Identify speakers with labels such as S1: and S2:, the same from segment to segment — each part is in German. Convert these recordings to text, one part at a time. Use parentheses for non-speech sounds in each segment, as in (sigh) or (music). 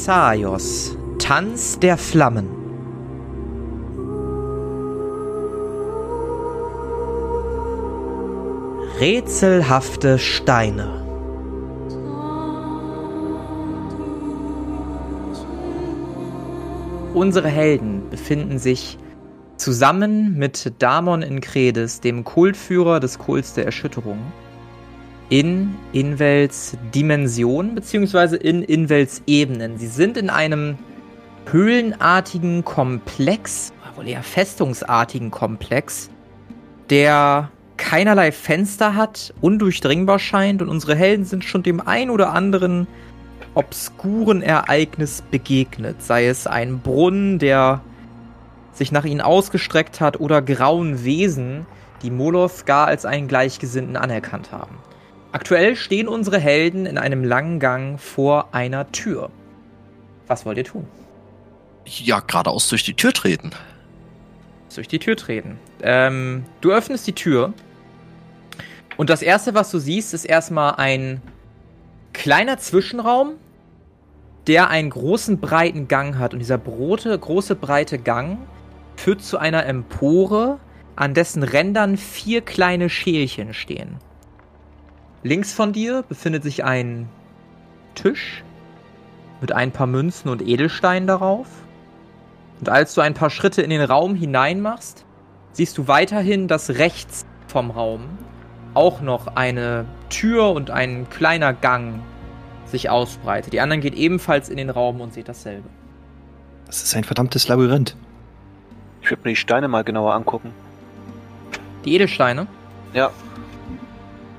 S1: Thessaios, Tanz der Flammen. Rätselhafte Steine. Unsere Helden befinden sich zusammen mit Damon Inkredes, dem Kultführer des Kults der Erschütterung, in Inwels Dimension beziehungsweise in Inwels Ebenen. Sie sind in einem höhlenartigen Komplex, wohl eher festungsartigen Komplex, der keinerlei Fenster hat, undurchdringbar scheint und unsere Helden sind schon dem ein oder anderen obskuren Ereignis begegnet, sei es ein Brunnen, der sich nach ihnen ausgestreckt hat, oder grauen Wesen, die Moloth gar als einen Gleichgesinnten anerkannt haben. Aktuell stehen unsere Helden in einem langen Gang vor einer Tür. Was wollt ihr tun?
S2: Ja, geradeaus durch die Tür treten.
S1: Durch die Tür treten. Ähm, du öffnest die Tür und das erste, was du siehst, ist erstmal ein kleiner Zwischenraum, der einen großen breiten Gang hat. Und dieser brote, große breite Gang führt zu einer Empore, an dessen Rändern vier kleine Schälchen stehen. Links von dir befindet sich ein Tisch mit ein paar Münzen und Edelsteinen darauf. Und als du ein paar Schritte in den Raum hinein machst, siehst du weiterhin, dass rechts vom Raum auch noch eine Tür und ein kleiner Gang sich ausbreitet. Die anderen geht ebenfalls in den Raum und seht dasselbe.
S3: Das ist ein verdammtes Labyrinth.
S4: Ich würde mir die Steine mal genauer angucken.
S1: Die Edelsteine?
S4: Ja.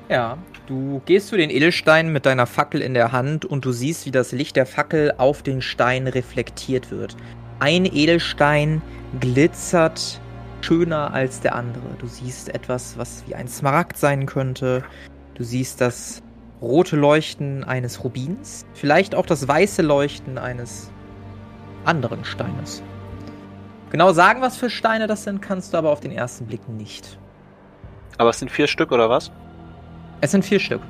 S1: Ja. Du gehst zu den Edelsteinen mit deiner Fackel in der Hand und du siehst, wie das Licht der Fackel auf den Stein reflektiert wird. Ein Edelstein glitzert schöner als der andere. Du siehst etwas, was wie ein Smaragd sein könnte. Du siehst das rote Leuchten eines Rubins, vielleicht auch das weiße Leuchten eines anderen Steines. Genau sagen, was für Steine das sind, kannst du aber auf den ersten Blick nicht.
S4: Aber es sind vier Stück oder was?
S1: Es sind vier Stück.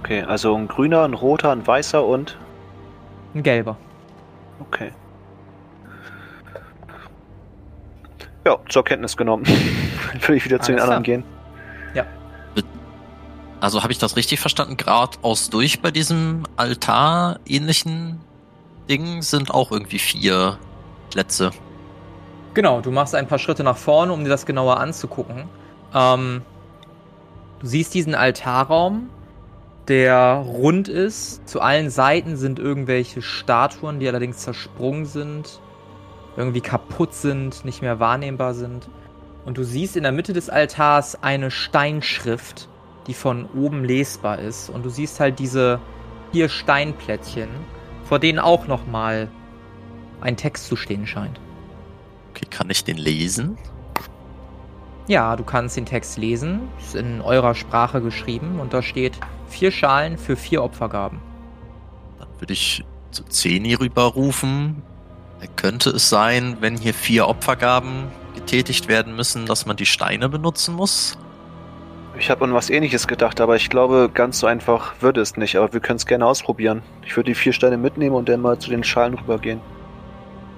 S4: Okay, also ein grüner, ein roter, ein weißer und.
S1: Ein gelber.
S4: Okay. Ja, zur Kenntnis genommen. (laughs) Dann würde ich wieder zu den
S1: Alles
S4: anderen
S1: klar.
S4: gehen.
S1: Ja.
S2: Also habe ich das richtig verstanden? Geradeaus durch bei diesem Altar-ähnlichen Ding sind auch irgendwie vier Plätze.
S1: Genau, du machst ein paar Schritte nach vorne, um dir das genauer anzugucken. Ähm, du siehst diesen Altarraum, der rund ist. Zu allen Seiten sind irgendwelche Statuen, die allerdings zersprungen sind, irgendwie kaputt sind, nicht mehr wahrnehmbar sind. Und du siehst in der Mitte des Altars eine Steinschrift, die von oben lesbar ist. Und du siehst halt diese vier Steinplättchen, vor denen auch nochmal ein Text zu stehen scheint.
S2: Okay, kann ich den lesen?
S1: Ja, du kannst den Text lesen. Ist in eurer Sprache geschrieben und da steht vier Schalen für vier Opfergaben.
S2: Dann würde ich zu Zeni rüberrufen. Könnte es sein, wenn hier vier Opfergaben getätigt werden müssen, dass man die Steine benutzen muss?
S4: Ich habe an was ähnliches gedacht, aber ich glaube, ganz so einfach wird es nicht. Aber wir können es gerne ausprobieren. Ich würde die vier Steine mitnehmen und dann mal zu den Schalen rübergehen.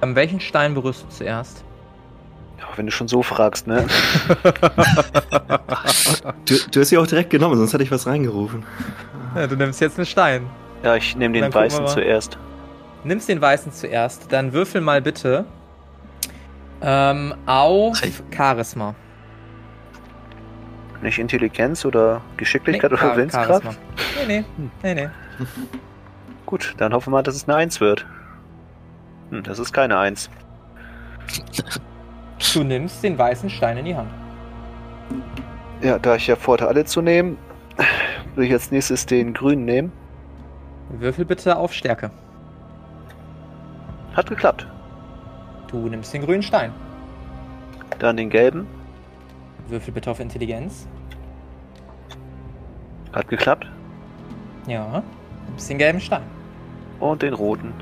S1: An welchen Stein berührst du zuerst?
S4: Wenn du schon so fragst, ne? (laughs)
S3: Du, du hast sie auch direkt genommen, sonst hätte ich was reingerufen.
S1: Ja, du nimmst jetzt einen Stein.
S4: Ja, ich nehme den weißen zuerst.
S1: Nimmst den weißen zuerst, dann würfel mal bitte ähm, auf. Charisma.
S4: Nicht Intelligenz oder Geschicklichkeit
S1: Nee,
S4: oder Willenskraft?
S1: Charisma. Nee, nee, nee, nee.
S4: Gut, dann hoffen wir mal, dass es eine Eins wird. Hm, das ist keine Eins.
S1: Du nimmst den weißen Stein in die Hand.
S4: Ja, da ich ja vorhatte, alle zu nehmen, will ich als nächstes den grünen nehmen.
S1: Würfel bitte auf Stärke.
S4: Hat geklappt.
S1: Du nimmst den grünen Stein.
S4: Dann den gelben.
S1: Würfel bitte auf Intelligenz.
S4: Hat geklappt.
S1: Ja. Nimmst den gelben Stein.
S4: Und den roten.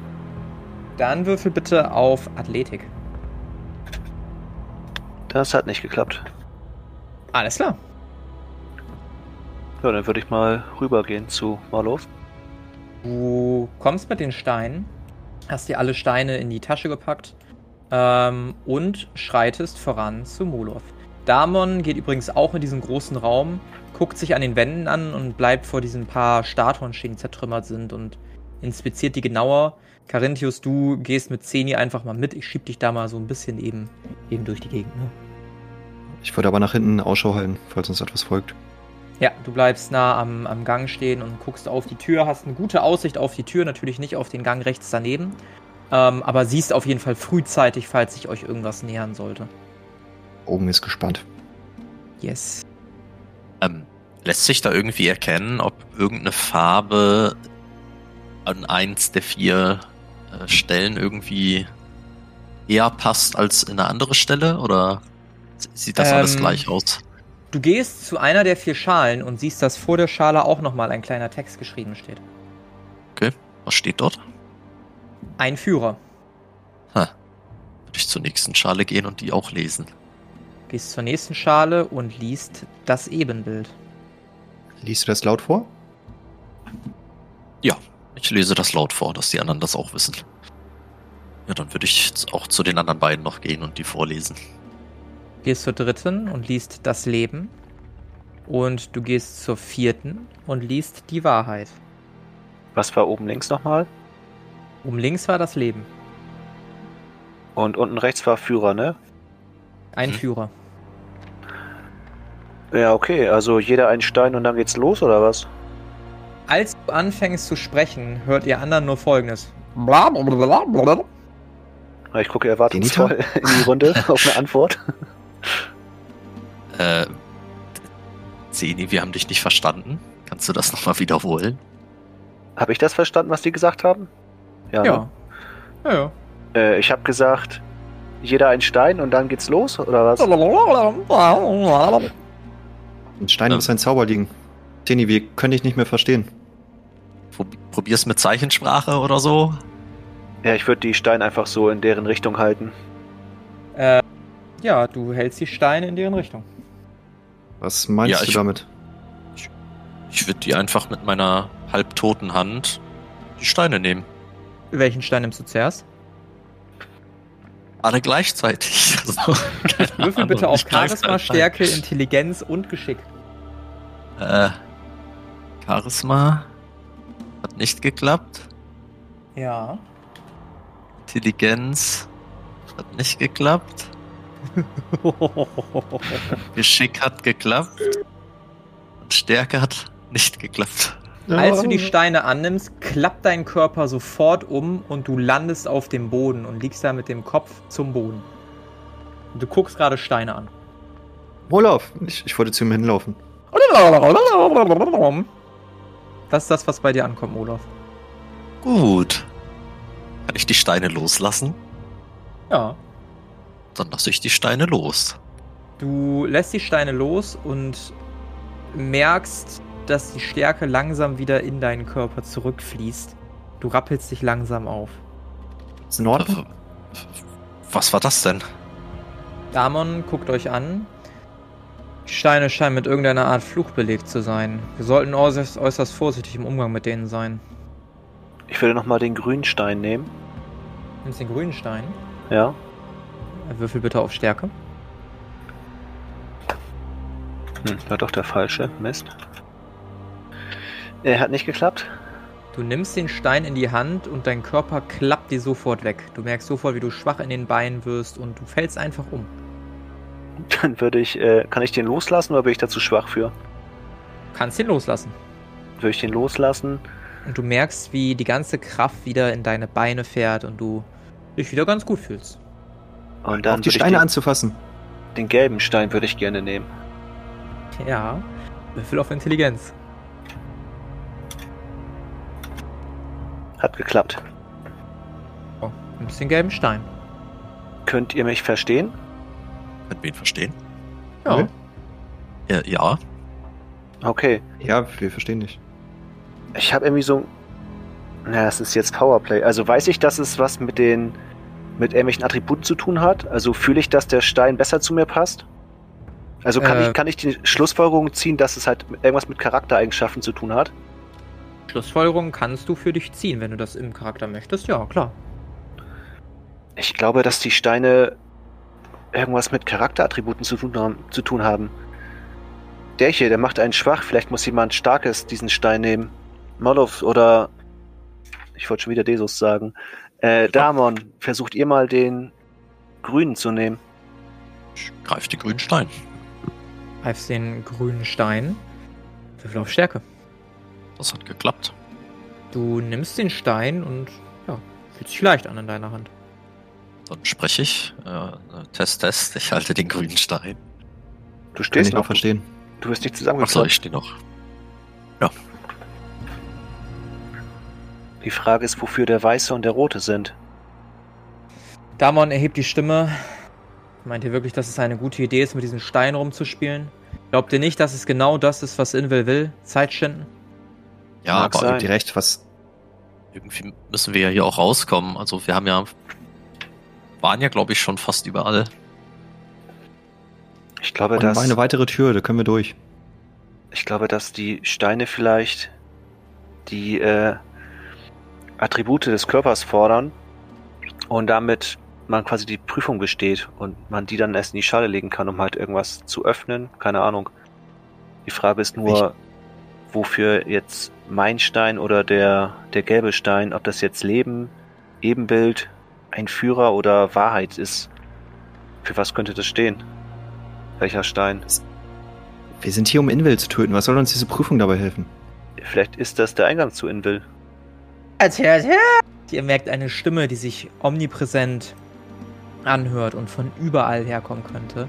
S1: Dann würfel bitte auf Athletik.
S4: Das hat nicht geklappt.
S1: Alles klar.
S4: Ja, dann würde ich mal rübergehen zu Marlow.
S1: Du kommst mit den Steinen Hast dir alle Steine in die Tasche gepackt ähm, und schreitest voran zu Molov. Damon geht übrigens auch in diesen großen Raum, guckt sich an den Wänden an und bleibt vor diesen paar Statuen die zertrümmert sind und inspiziert die genauer. Carinthius, du gehst mit Zeni einfach mal mit. Ich schieb dich da mal so ein bisschen eben, eben durch die Gegend. Ne?
S3: Ich würde aber nach hinten Ausschau halten, falls uns etwas folgt.
S1: Ja, du bleibst nah am, am Gang stehen und guckst auf die Tür, hast eine gute Aussicht auf die Tür, natürlich nicht auf den Gang rechts daneben, ähm, aber siehst auf jeden Fall frühzeitig, falls sich euch irgendwas nähern sollte.
S3: Augen ist gespannt.
S1: Yes.
S2: Ähm, lässt sich da irgendwie erkennen, ob irgendeine Farbe an eins der vier äh, Stellen irgendwie eher passt als in eine andere Stelle? Oder sieht das alles
S1: Ähm,
S2: gleich aus?
S1: Du gehst zu einer der vier Schalen und siehst, dass vor der Schale auch nochmal ein kleiner Text geschrieben steht.
S2: Okay, was steht dort?
S1: Ein Führer.
S2: Würde ich zur nächsten Schale gehen und die auch lesen.
S1: Gehst zur nächsten Schale und liest das Ebenbild.
S3: Liest du das laut vor?
S2: Ja, ich lese das laut vor, dass die anderen das auch wissen. Ja, dann würde ich jetzt auch zu den anderen beiden noch gehen und die vorlesen.
S1: Gehst zur dritten und liest das Leben. Und du gehst zur vierten und liest die Wahrheit.
S4: Was war oben links nochmal?
S1: Um links war das Leben.
S4: Und unten rechts war Führer, ne?
S1: Ein
S2: Mhm.
S1: Führer.
S4: Ja, okay, also jeder ein Stein und dann geht's los, oder was?
S1: Als du anfängst zu sprechen, hört ihr anderen nur folgendes. Blablabla.
S4: Ja, Ich gucke erwartungsvoll (laughs) in die Runde auf eine Antwort.
S2: Äh, Zeni, wir haben dich nicht verstanden. Kannst du das nochmal wiederholen?
S4: Habe ich das verstanden, was die gesagt haben? Ja.
S1: Ja. Ja, ja.
S4: Ne? Äh, ich habe gesagt, jeder ein Stein und dann geht's los, oder was?
S3: Ein Stein
S2: Ähm.
S3: muss ein Zauber liegen. Tini, wir können dich nicht mehr verstehen.
S2: Prob- Probier's mit Zeichensprache oder so?
S4: Ja, ich würde die Steine einfach so in deren Richtung halten.
S1: Ja, du hältst die Steine in deren Richtung.
S3: Was meinst
S2: Ja,
S3: du
S2: ich-
S3: damit?
S2: Ich würde die einfach mit meiner halbtoten Hand die Steine nehmen.
S1: Welchen Stein nimmst du zuerst?
S2: Alle gleichzeitig. (laughs) Also,
S1: Würfel
S2: Ahnung,
S1: bitte auf. Charisma, Stärke, Intelligenz und Geschick.
S2: Äh, Charisma hat nicht geklappt.
S1: Ja.
S2: Intelligenz hat nicht geklappt. (laughs) Geschick hat geklappt. Und Stärke hat nicht geklappt.
S1: Als du die Steine annimmst, klappt dein Körper sofort um und du landest auf dem Boden und liegst da mit dem Kopf zum Boden. Und du guckst gerade Steine an.
S3: Olaf, ich, ich wollte zu ihm hinlaufen.
S1: Das ist das, was bei dir ankommt, Olaf.
S2: Gut. Kann ich die Steine loslassen?
S1: Ja.
S2: Dann lasse ich die Steine los.
S1: Du lässt die Steine los und merkst, dass die Stärke langsam wieder in deinen Körper zurückfließt. Du rappelst dich langsam auf.
S3: Ist in Ordnung?
S2: Was war das denn?
S1: Damon guckt euch an. Die Steine scheinen mit irgendeiner Art Fluch belegt zu sein. Wir sollten äußerst, äußerst vorsichtig im Umgang mit denen sein.
S4: Ich würde nochmal den grünen Stein nehmen.
S1: Nimmst den grünen Stein.
S4: Ja.
S1: Würfel bitte auf Stärke.
S4: Hm, war doch der falsche. Mist. Er hat nicht geklappt.
S1: Du nimmst den Stein in die Hand und dein Körper klappt dir sofort weg. Du merkst sofort, wie du schwach in den Beinen wirst und du fällst einfach um.
S4: Dann würde ich, äh, kann ich den loslassen oder bin ich dazu schwach für?
S1: Du kannst ihn loslassen.
S4: Würde ich den loslassen?
S1: Und du merkst, wie die ganze Kraft wieder in deine Beine fährt und du dich wieder ganz gut fühlst.
S4: Und dann
S3: Auf die Steine
S4: den,
S3: anzufassen.
S4: den gelben Stein würde ich gerne nehmen.
S1: Ja. Würfel auf Intelligenz.
S4: Hat geklappt.
S1: Oh, nimmst den gelben Stein.
S4: Könnt ihr mich verstehen?
S2: Können wir ihn verstehen?
S1: Ja.
S2: Ja, ja.
S4: Okay.
S3: Ja, wir verstehen dich.
S4: Ich habe irgendwie so. Na, das ist jetzt Powerplay. Also weiß ich, dass es was mit den. Mit irgendwelchen Attributen zu tun hat? Also fühle ich, dass der Stein besser zu mir passt? Also kann,
S1: Äh.
S4: ich, kann ich die Schlussfolgerung ziehen, dass es halt irgendwas mit Charaktereigenschaften zu tun hat?
S1: Schlussfolgerungen kannst du für dich ziehen, wenn du das im Charakter möchtest. Ja, klar.
S4: Ich glaube, dass die Steine irgendwas mit Charakterattributen zu tun haben. Zu tun haben. Der hier, der macht einen schwach. Vielleicht muss jemand Starkes diesen Stein nehmen. Molov oder. Ich wollte schon wieder Desus sagen. Äh, Damon, versucht ihr mal den grünen zu nehmen.
S2: Ich greife den grünen Stein.
S1: Greifst den grünen Stein. Würfel auf Stärke.
S2: Das hat geklappt.
S1: Du nimmst den Stein und ja, fühlt sich leicht an in deiner Hand.
S2: Dann spreche ich. Äh, Test, Test. Ich halte den grünen Stein.
S4: Du
S3: Kann
S4: stehst
S3: ich noch
S4: noch.
S3: verstehen.
S4: Du wirst nicht
S2: Achso,
S4: zusammengeklappt.
S2: ich stehe noch.
S4: Die Frage ist, wofür der weiße und der rote sind.
S1: Damon erhebt die Stimme. Meint ihr wirklich, dass es eine gute Idee ist, mit diesen Steinen rumzuspielen? Glaubt ihr nicht, dass es genau das ist, was Invel will? Zeit schinden?
S2: Ja,
S4: Mag
S2: aber
S4: sein.
S3: Dir recht, was.
S2: irgendwie müssen wir ja hier auch rauskommen. Also wir haben ja, waren ja glaube ich schon fast überall.
S4: Ich glaube,
S3: Und
S4: dass,
S3: eine weitere Tür, da können wir durch.
S4: ich glaube, dass die Steine vielleicht die äh, Attribute des Körpers fordern und damit man quasi die Prüfung besteht und man die dann erst in die Schale legen kann, um halt irgendwas zu öffnen. Keine Ahnung. Die Frage ist nur, wofür jetzt mein Stein oder der, der gelbe Stein, ob das jetzt Leben, Ebenbild, ein Führer oder Wahrheit ist. Für was könnte das stehen? Welcher Stein?
S3: Wir sind hier, um Invel zu töten. Was soll uns diese Prüfung dabei helfen?
S4: Vielleicht ist das der Eingang zu Invil.
S1: Erzählt, hört! Ihr merkt eine Stimme, die sich omnipräsent anhört und von überall herkommen könnte.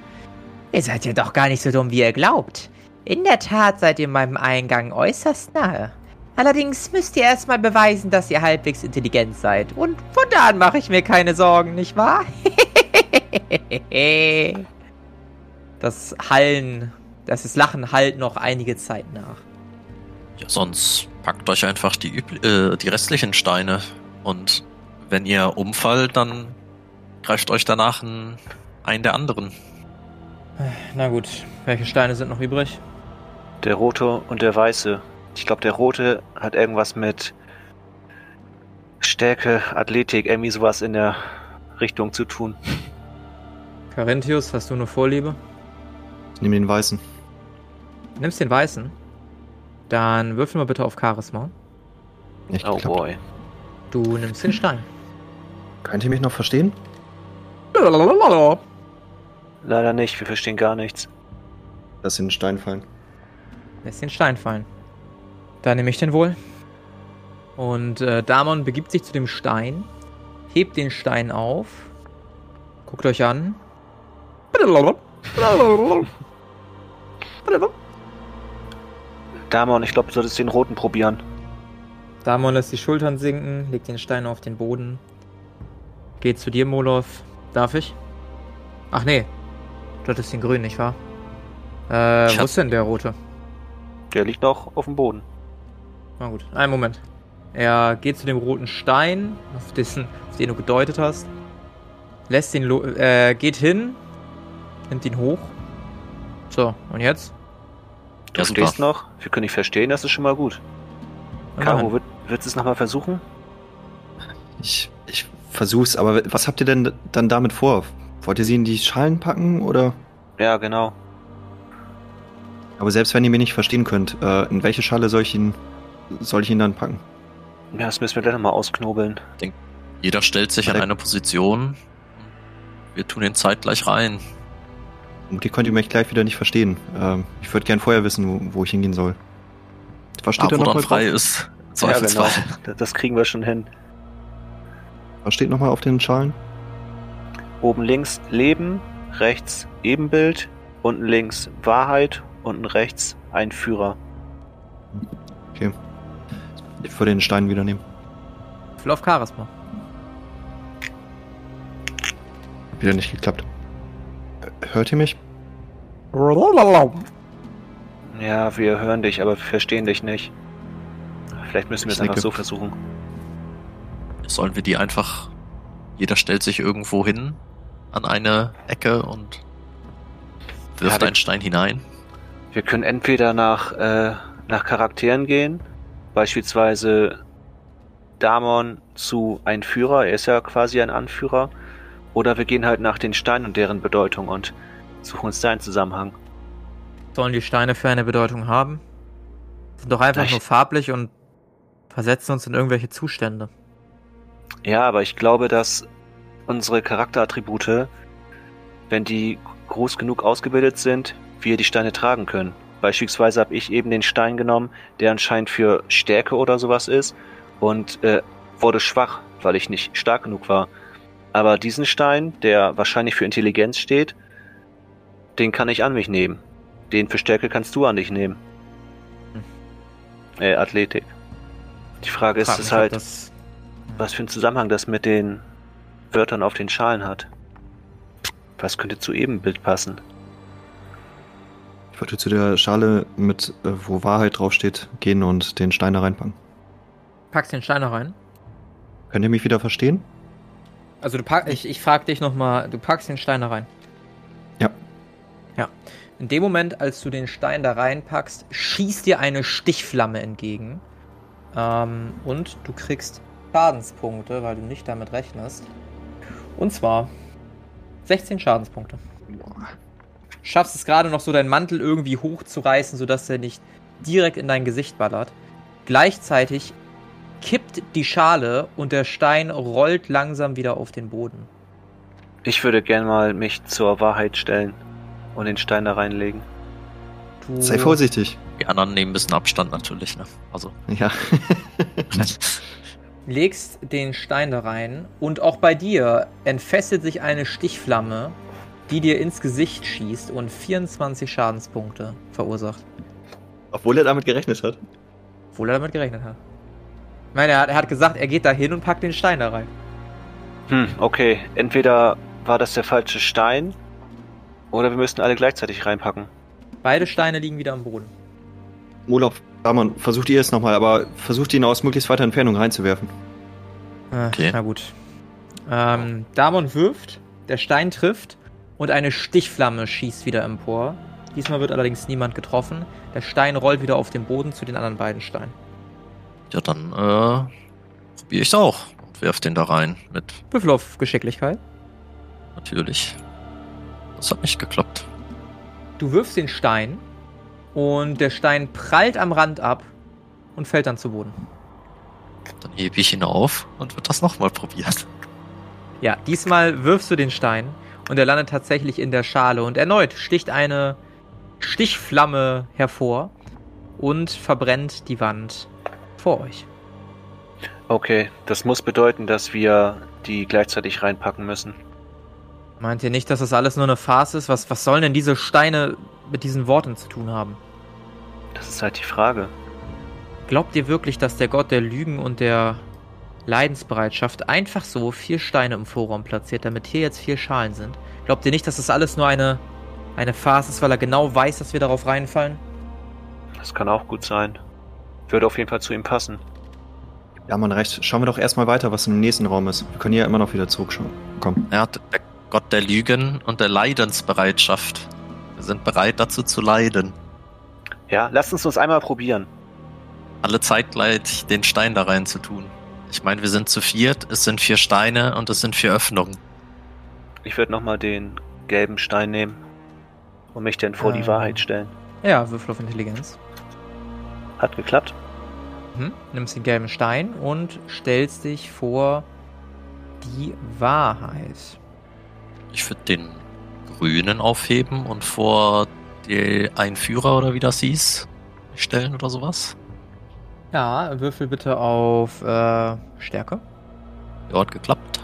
S1: Ihr seid ja doch gar nicht so dumm, wie ihr glaubt. In der Tat seid ihr meinem Eingang äußerst nahe. Allerdings müsst ihr erstmal beweisen, dass ihr halbwegs intelligent seid. Und von da an mache ich mir keine Sorgen, nicht wahr? (laughs) das Hallen, das Lachen hallt noch einige Zeit nach.
S2: Ja, sonst packt euch einfach die, äh, die restlichen Steine und wenn ihr umfallt, dann greift euch danach ein, einen der anderen.
S1: Na gut, welche Steine sind noch übrig?
S4: Der rote und der weiße. Ich glaube, der rote hat irgendwas mit Stärke, Athletik, irgendwie sowas in der Richtung zu tun.
S1: Carinthius, hast du eine Vorliebe?
S3: Ich nehme den weißen.
S1: Du nimmst den weißen. Dann würfel mal bitte auf Charisma.
S3: Nicht
S4: Oh
S3: geklappt.
S4: boy.
S1: Du nimmst den Stein.
S3: Könnt ihr mich noch verstehen?
S4: Leider nicht, wir verstehen gar nichts.
S3: Lass den Stein fallen.
S1: Lässt den Stein fallen. Dann nehme ich den wohl. Und äh, Damon begibt sich zu dem Stein, hebt den Stein auf, guckt euch an. (laughs) (laughs)
S4: Damon, ich glaube, du solltest den roten probieren.
S1: Damon lässt die Schultern sinken, legt den Stein auf den Boden. Geht zu dir, Molov. Darf ich? Ach nee. Du hattest den grünen, nicht wahr? Äh, wo ist denn der rote?
S4: Der liegt noch auf dem Boden.
S1: Na gut, einen Moment. Er geht zu dem roten Stein, auf, dessen, auf den du gedeutet hast. Lässt ihn, äh, geht hin, nimmt ihn hoch. So, und jetzt?
S4: Du
S2: Ja, super.
S4: stehst noch, wir können dich verstehen, das ist schon mal gut. Caro, wird, wird es nochmal versuchen?
S3: Ich, ich versuch's, aber was habt ihr denn dann damit vor? Wollt ihr sie in die Schalen packen oder?
S4: Ja, genau.
S3: Aber selbst wenn ihr mich nicht verstehen könnt, äh, in welche Schale soll ich ihn, soll ich ihn dann packen?
S4: Ja, das müssen wir gleich nochmal ausknobeln.
S2: Jeder stellt sich an eine Position. Wir tun den zeitgleich rein.
S3: Und die könnt ihr mich gleich wieder nicht verstehen. Ähm, ich würde gern vorher wissen, wo, wo ich hingehen soll. Was steht
S2: Da,
S3: da
S2: wo dann
S3: nochmal
S2: frei
S3: drauf?
S2: ist.
S4: Ja, genau. Das- kriegen wir schon hin.
S3: Was steht nochmal auf den Schalen?
S4: Oben links Leben, rechts Ebenbild, unten links Wahrheit, unten rechts ein Führer.
S3: Ich würde den Stein wieder nehmen.
S1: Würfel auf Charisma.
S3: Wieder nicht geklappt. Hört ihr mich?
S4: Ja, wir hören dich, aber wir verstehen dich nicht. Vielleicht müssen wir es einfach so versuchen.
S2: Sollen wir die einfach. Jeder stellt sich irgendwo hin an eine Ecke und wirft
S4: Ja, wir-
S2: einen Stein hinein.
S4: Wir können entweder nach, äh, nach Charakteren gehen, beispielsweise Damon zu ein Führer, er ist ja quasi ein Anführer, Oder wir gehen halt nach den Steinen und deren Bedeutung und suchen uns da einen Zusammenhang.
S1: Sollen die Steine für eine Bedeutung haben? Sind doch einfach
S4: Ich-
S1: nur farblich und versetzen uns in irgendwelche Zustände.
S4: Ja, aber ich glaube, dass unsere Charakterattribute, wenn die groß genug ausgebildet sind, wir die Steine tragen können. Beispielsweise habe ich eben den Stein genommen, der anscheinend für Stärke oder sowas ist und äh, wurde schwach, weil ich nicht stark genug war. Aber diesen Stein, der wahrscheinlich für Intelligenz steht, den kann ich an mich nehmen. Den für Stärke kannst du an dich nehmen. Äh, Athletik. Die Frage ist,
S1: Frag
S4: ist
S1: mich, ob
S4: halt,
S1: das
S4: was für einen Zusammenhang das mit den Wörtern auf den Schalen hat. Was könnte zu Ebenbild passen?
S3: Ich wollte zu der Schale mit, äh, wo Wahrheit draufsteht, gehen und den Stein da reinpacken.
S1: packst den Stein da rein.
S3: Könnt ihr mich wieder verstehen?
S1: Also du pack, ich, ich frag dich nochmal, du packst den Stein da rein.
S3: Ja.
S1: Ja. In dem Moment, als du den Stein da reinpackst, schießt dir eine Stichflamme entgegen. Ähm, und du kriegst Schadenspunkte, weil du nicht damit rechnest. Und zwar 16 Schadenspunkte. Schaffst es gerade noch so, deinen Mantel irgendwie hochzureißen, sodass er nicht direkt in dein Gesicht ballert. Gleichzeitig kippt die Schale und der Stein rollt langsam wieder auf den Boden.
S4: Ich würde gern mal mich zur Wahrheit stellen und den Stein da reinlegen.
S1: Du
S3: Sei vorsichtig.
S2: Die anderen nehmen ein bisschen Abstand natürlich, ne? Also.
S3: Ja. (laughs)
S1: legst den Stein da rein und auch bei dir entfesselt sich eine Stichflamme, die dir ins Gesicht schießt und 24 Schadenspunkte verursacht.
S3: Obwohl er damit gerechnet hat.
S1: Obwohl er damit gerechnet hat. Ich meine, er hat, er hat gesagt, er geht da hin und packt den Stein da rein.
S4: Hm, okay. Entweder war das der falsche Stein oder wir müssten alle gleichzeitig reinpacken.
S1: Beide Steine liegen wieder am Boden.
S3: Olaf, Damon, versucht ihr es nochmal, aber versucht ihn aus möglichst weiter Entfernung reinzuwerfen.
S1: Äh,
S2: Okay.
S1: Na gut. Ähm, Damon wirft, der Stein trifft und eine Stichflamme schießt wieder empor. Diesmal wird allerdings niemand getroffen. Der Stein rollt wieder auf den Boden zu den anderen beiden Steinen.
S2: Ja, dann äh, probiere ich auch und werf den da rein. Mit
S1: Würfel auf Geschicklichkeit.
S2: natürlich. Das hat nicht geklappt.
S1: Du wirfst den Stein und der Stein prallt am Rand ab und fällt dann zu Boden.
S2: Dann hebe ich ihn auf und wird das nochmal probieren.
S1: Ja, diesmal wirfst du den Stein und er landet tatsächlich in der Schale und erneut sticht eine Stichflamme hervor und verbrennt die Wand vor euch.
S4: Okay, das muss bedeuten, dass wir die gleichzeitig reinpacken müssen.
S1: Meint ihr nicht, dass das alles nur eine Farce ist? Was, was sollen denn diese Steine mit diesen Worten zu tun haben?
S4: Das ist halt die Frage.
S1: Glaubt ihr wirklich, dass der Gott der Lügen und der Leidensbereitschaft einfach so vier Steine im Vorraum platziert, damit hier jetzt vier Schalen sind? Glaubt ihr nicht, dass das alles nur eine, eine Farce ist, weil er genau weiß, dass wir darauf reinfallen?
S4: Das kann auch gut sein. Würde auf jeden Fall zu ihm passen.
S3: Ja, man recht. Schauen wir doch erstmal weiter, was im nächsten Raum ist. Wir können ja immer noch wieder zurückschauen. Komm.
S2: Er hat der Gott der Lügen und der Leidensbereitschaft. Wir sind bereit dazu zu leiden.
S4: Ja, lasst uns uns einmal probieren.
S2: Alle zeitgleich den Stein da rein zu tun. Ich meine, wir sind zu viert, es sind vier Steine und es sind vier Öffnungen.
S4: Ich würde nochmal den gelben Stein nehmen und mich dann vor
S1: Ähm.
S4: die Wahrheit stellen.
S1: Ja, Würfel auf Intelligenz.
S4: Hat geklappt?
S1: Mhm. Nimmst den gelben Stein und stellst dich vor die Wahrheit.
S2: Ich würde den grünen aufheben und vor die Einführer oder wie das hieß stellen oder sowas.
S1: Ja, würfel bitte auf äh, Stärke.
S2: Ja, hat geklappt.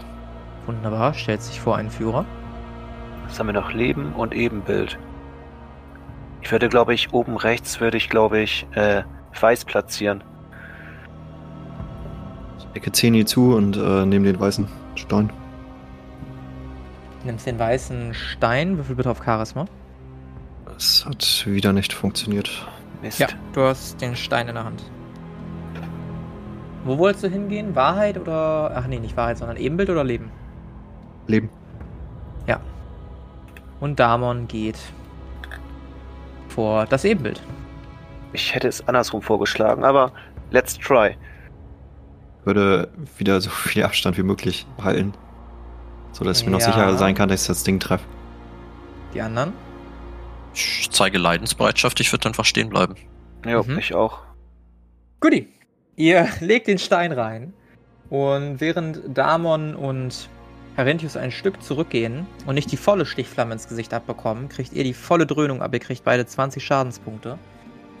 S1: Wunderbar, stellt sich vor einen Führer.
S4: Was haben wir noch? Leben und Ebenbild. Ich würde, glaube ich, oben rechts würde ich, glaube ich, äh, weiß platzieren.
S3: Ich decke Zeni zu und äh, nehme den weißen Stein.
S1: Nimmst den weißen Stein, würfel bitte auf Charisma.
S3: Es hat wieder nicht funktioniert.
S4: Mist.
S1: Ja, du hast den Stein in der Hand. Wo wolltest du hingehen? Wahrheit oder. Ach nee, nicht Wahrheit, sondern Ebenbild oder Leben?
S3: Leben.
S1: Und Damon geht vor das Ebenbild.
S4: Ich hätte es andersrum vorgeschlagen, aber let's try.
S3: Würde wieder so viel Abstand wie möglich halten. So dass ich mir noch sicher sein kann, dass ich das Ding treffe.
S1: Die anderen?
S2: Ich zeige Leidensbereitschaft, ich würde einfach stehen bleiben.
S4: Ja,
S1: Mhm.
S4: ich auch.
S1: Guti. Ihr (laughs) legt den Stein rein und während Damon und Parentius ein Stück zurückgehen und nicht die volle Stichflamme ins Gesicht abbekommen, kriegt ihr die volle Dröhnung ab. Ihr kriegt beide 20 Schadenspunkte.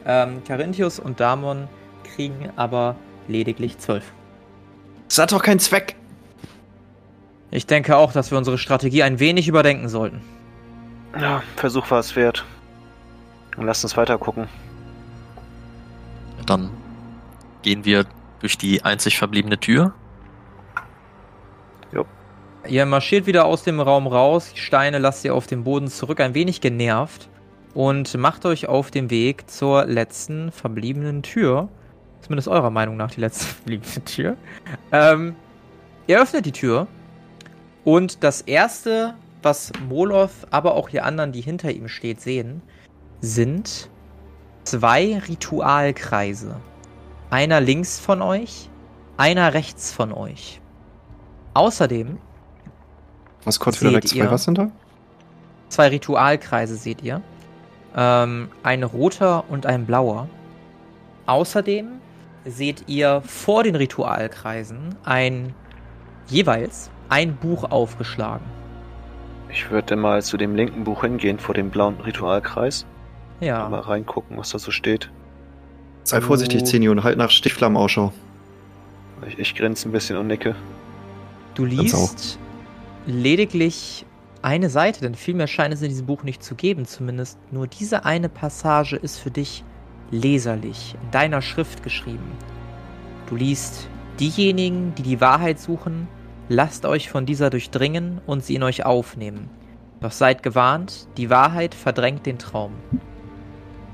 S1: Ähm, Carinthius und Damon kriegen aber lediglich 12.
S3: Das hat doch keinen Zweck.
S1: Ich denke auch, dass wir unsere Strategie ein wenig überdenken sollten.
S4: Ja, Versuch war es wert. Und lasst uns weiter gucken.
S2: Dann gehen wir durch die einzig verbliebene Tür.
S1: Ihr marschiert wieder aus dem Raum raus, die Steine lasst ihr auf dem Boden zurück, ein wenig genervt und macht euch auf den Weg zur letzten verbliebenen Tür. Zumindest eurer Meinung nach die letzte (laughs) verbliebene Tür. Ähm, ihr öffnet die Tür und das erste, was Moloth, aber auch die anderen, die hinter ihm steht, sehen, sind zwei Ritualkreise. Einer links von euch, einer rechts von euch. Außerdem
S3: Was kurz wieder weg? Zwei was sind da?
S1: zwei Ritualkreise seht ihr. Ähm, ein roter und ein blauer. Außerdem seht ihr vor den Ritualkreisen ein jeweils ein Buch aufgeschlagen.
S4: Ich würde mal zu dem linken Buch hingehen, vor dem blauen Ritualkreis. Mal
S1: Ja.
S4: reingucken, was da so steht.
S3: Sei vorsichtig,
S1: Oh.
S3: Zeni, und halt nach Stichflammen Ausschau.
S4: Ich, ich grinse ein bisschen und nicke.
S1: Du liest lediglich eine Seite, denn viel mehr scheint es in diesem Buch nicht zu geben. Zumindest nur diese eine Passage ist für dich leserlich, in deiner Schrift geschrieben. Du liest, diejenigen, die die Wahrheit suchen, lasst euch von dieser durchdringen und sie in euch aufnehmen. Doch seid gewarnt, die Wahrheit verdrängt den Traum.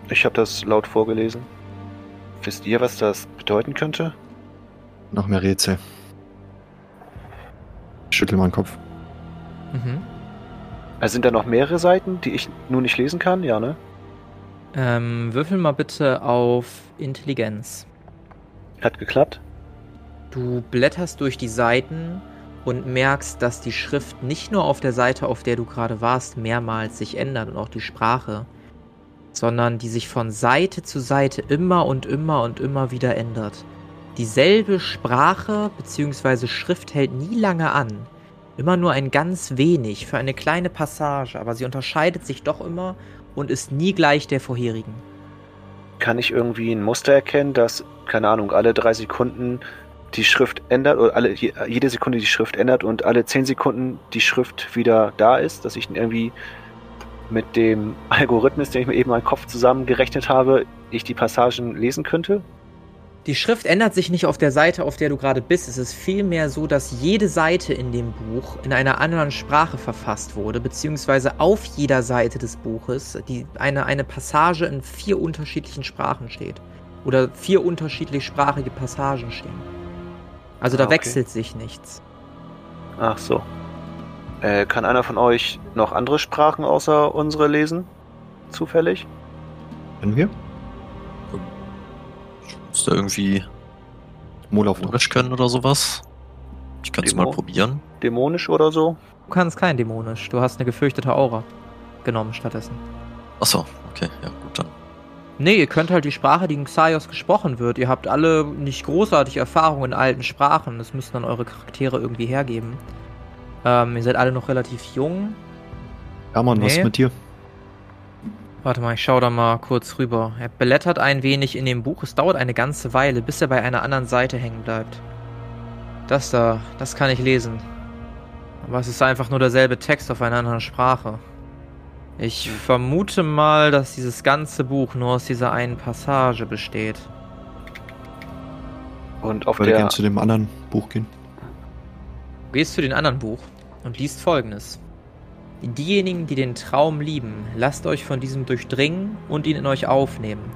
S4: Ich habe das laut vorgelesen. Wisst ihr, was das bedeuten könnte?
S3: Noch mehr Rätsel. Schüttel meinen Kopf.
S1: Mhm.
S4: Also sind da noch mehrere Seiten, die ich nur nicht lesen kann? Ja, ne?
S1: Ähm, würfel mal bitte auf Intelligenz.
S4: Hat geklappt?
S1: Du blätterst durch die Seiten und merkst, dass die Schrift nicht nur auf der Seite, auf der du gerade warst, mehrmals sich ändert und auch die Sprache, sondern die sich von Seite zu Seite immer und immer und immer wieder ändert. Dieselbe Sprache bzw. Schrift hält nie lange an. Immer nur ein ganz wenig für eine kleine Passage, aber sie unterscheidet sich doch immer und ist nie gleich der vorherigen.
S4: Kann ich irgendwie ein Muster erkennen, dass, keine Ahnung, alle drei Sekunden die Schrift ändert oder alle, je- jede Sekunde die Schrift ändert und alle zehn Sekunden die Schrift wieder da ist, dass ich irgendwie mit dem Algorithmus, den ich mir eben in meinem Kopf zusammengerechnet habe, ich die Passagen lesen könnte?
S1: Die Schrift ändert sich nicht auf der Seite, auf der du gerade bist. Es ist vielmehr so, dass jede Seite in dem Buch in einer anderen Sprache verfasst wurde, beziehungsweise auf jeder Seite des Buches die, eine, eine Passage in vier unterschiedlichen Sprachen steht. Oder vier unterschiedlich sprachige Passagen stehen. Also da
S4: Ah, okay.
S1: wechselt sich nichts.
S4: Ach so. Äh, kann einer von euch noch andere Sprachen außer unsere lesen? Zufällig?
S3: Können wir?
S2: Muss da irgendwie. Morisch können oder sowas? Ich könnte es mal probieren.
S4: Dämonisch oder so?
S1: Du kannst kein dämonisch. Du hast eine gefürchtete Aura genommen stattdessen.
S2: Achso, okay, ja gut dann.
S1: Nee, ihr könnt halt die Sprache, die in Xaios gesprochen wird. Ihr habt alle nicht großartig Erfahrung in alten Sprachen. Das müssen dann eure Charaktere irgendwie hergeben. Ähm, ihr seid alle noch relativ jung.
S3: Hermann, was
S1: Nee.
S3: ist mit dir?
S1: Warte mal, ich schau da mal kurz rüber. Er blättert ein wenig in dem Buch. Es dauert eine ganze Weile, bis er bei einer anderen Seite hängen bleibt. Das da, das kann ich lesen. Aber es ist einfach nur derselbe Text auf einer anderen Sprache. Ich vermute mal, dass dieses ganze Buch nur aus dieser einen Passage besteht.
S4: Und auf
S3: Ich würde
S4: der
S3: gerne zu dem anderen Buch gehen.
S1: Du gehst zu den anderen Buch und liest folgendes. Diejenigen, die den Traum lieben, lasst euch von diesem durchdringen und ihn in euch aufnehmen.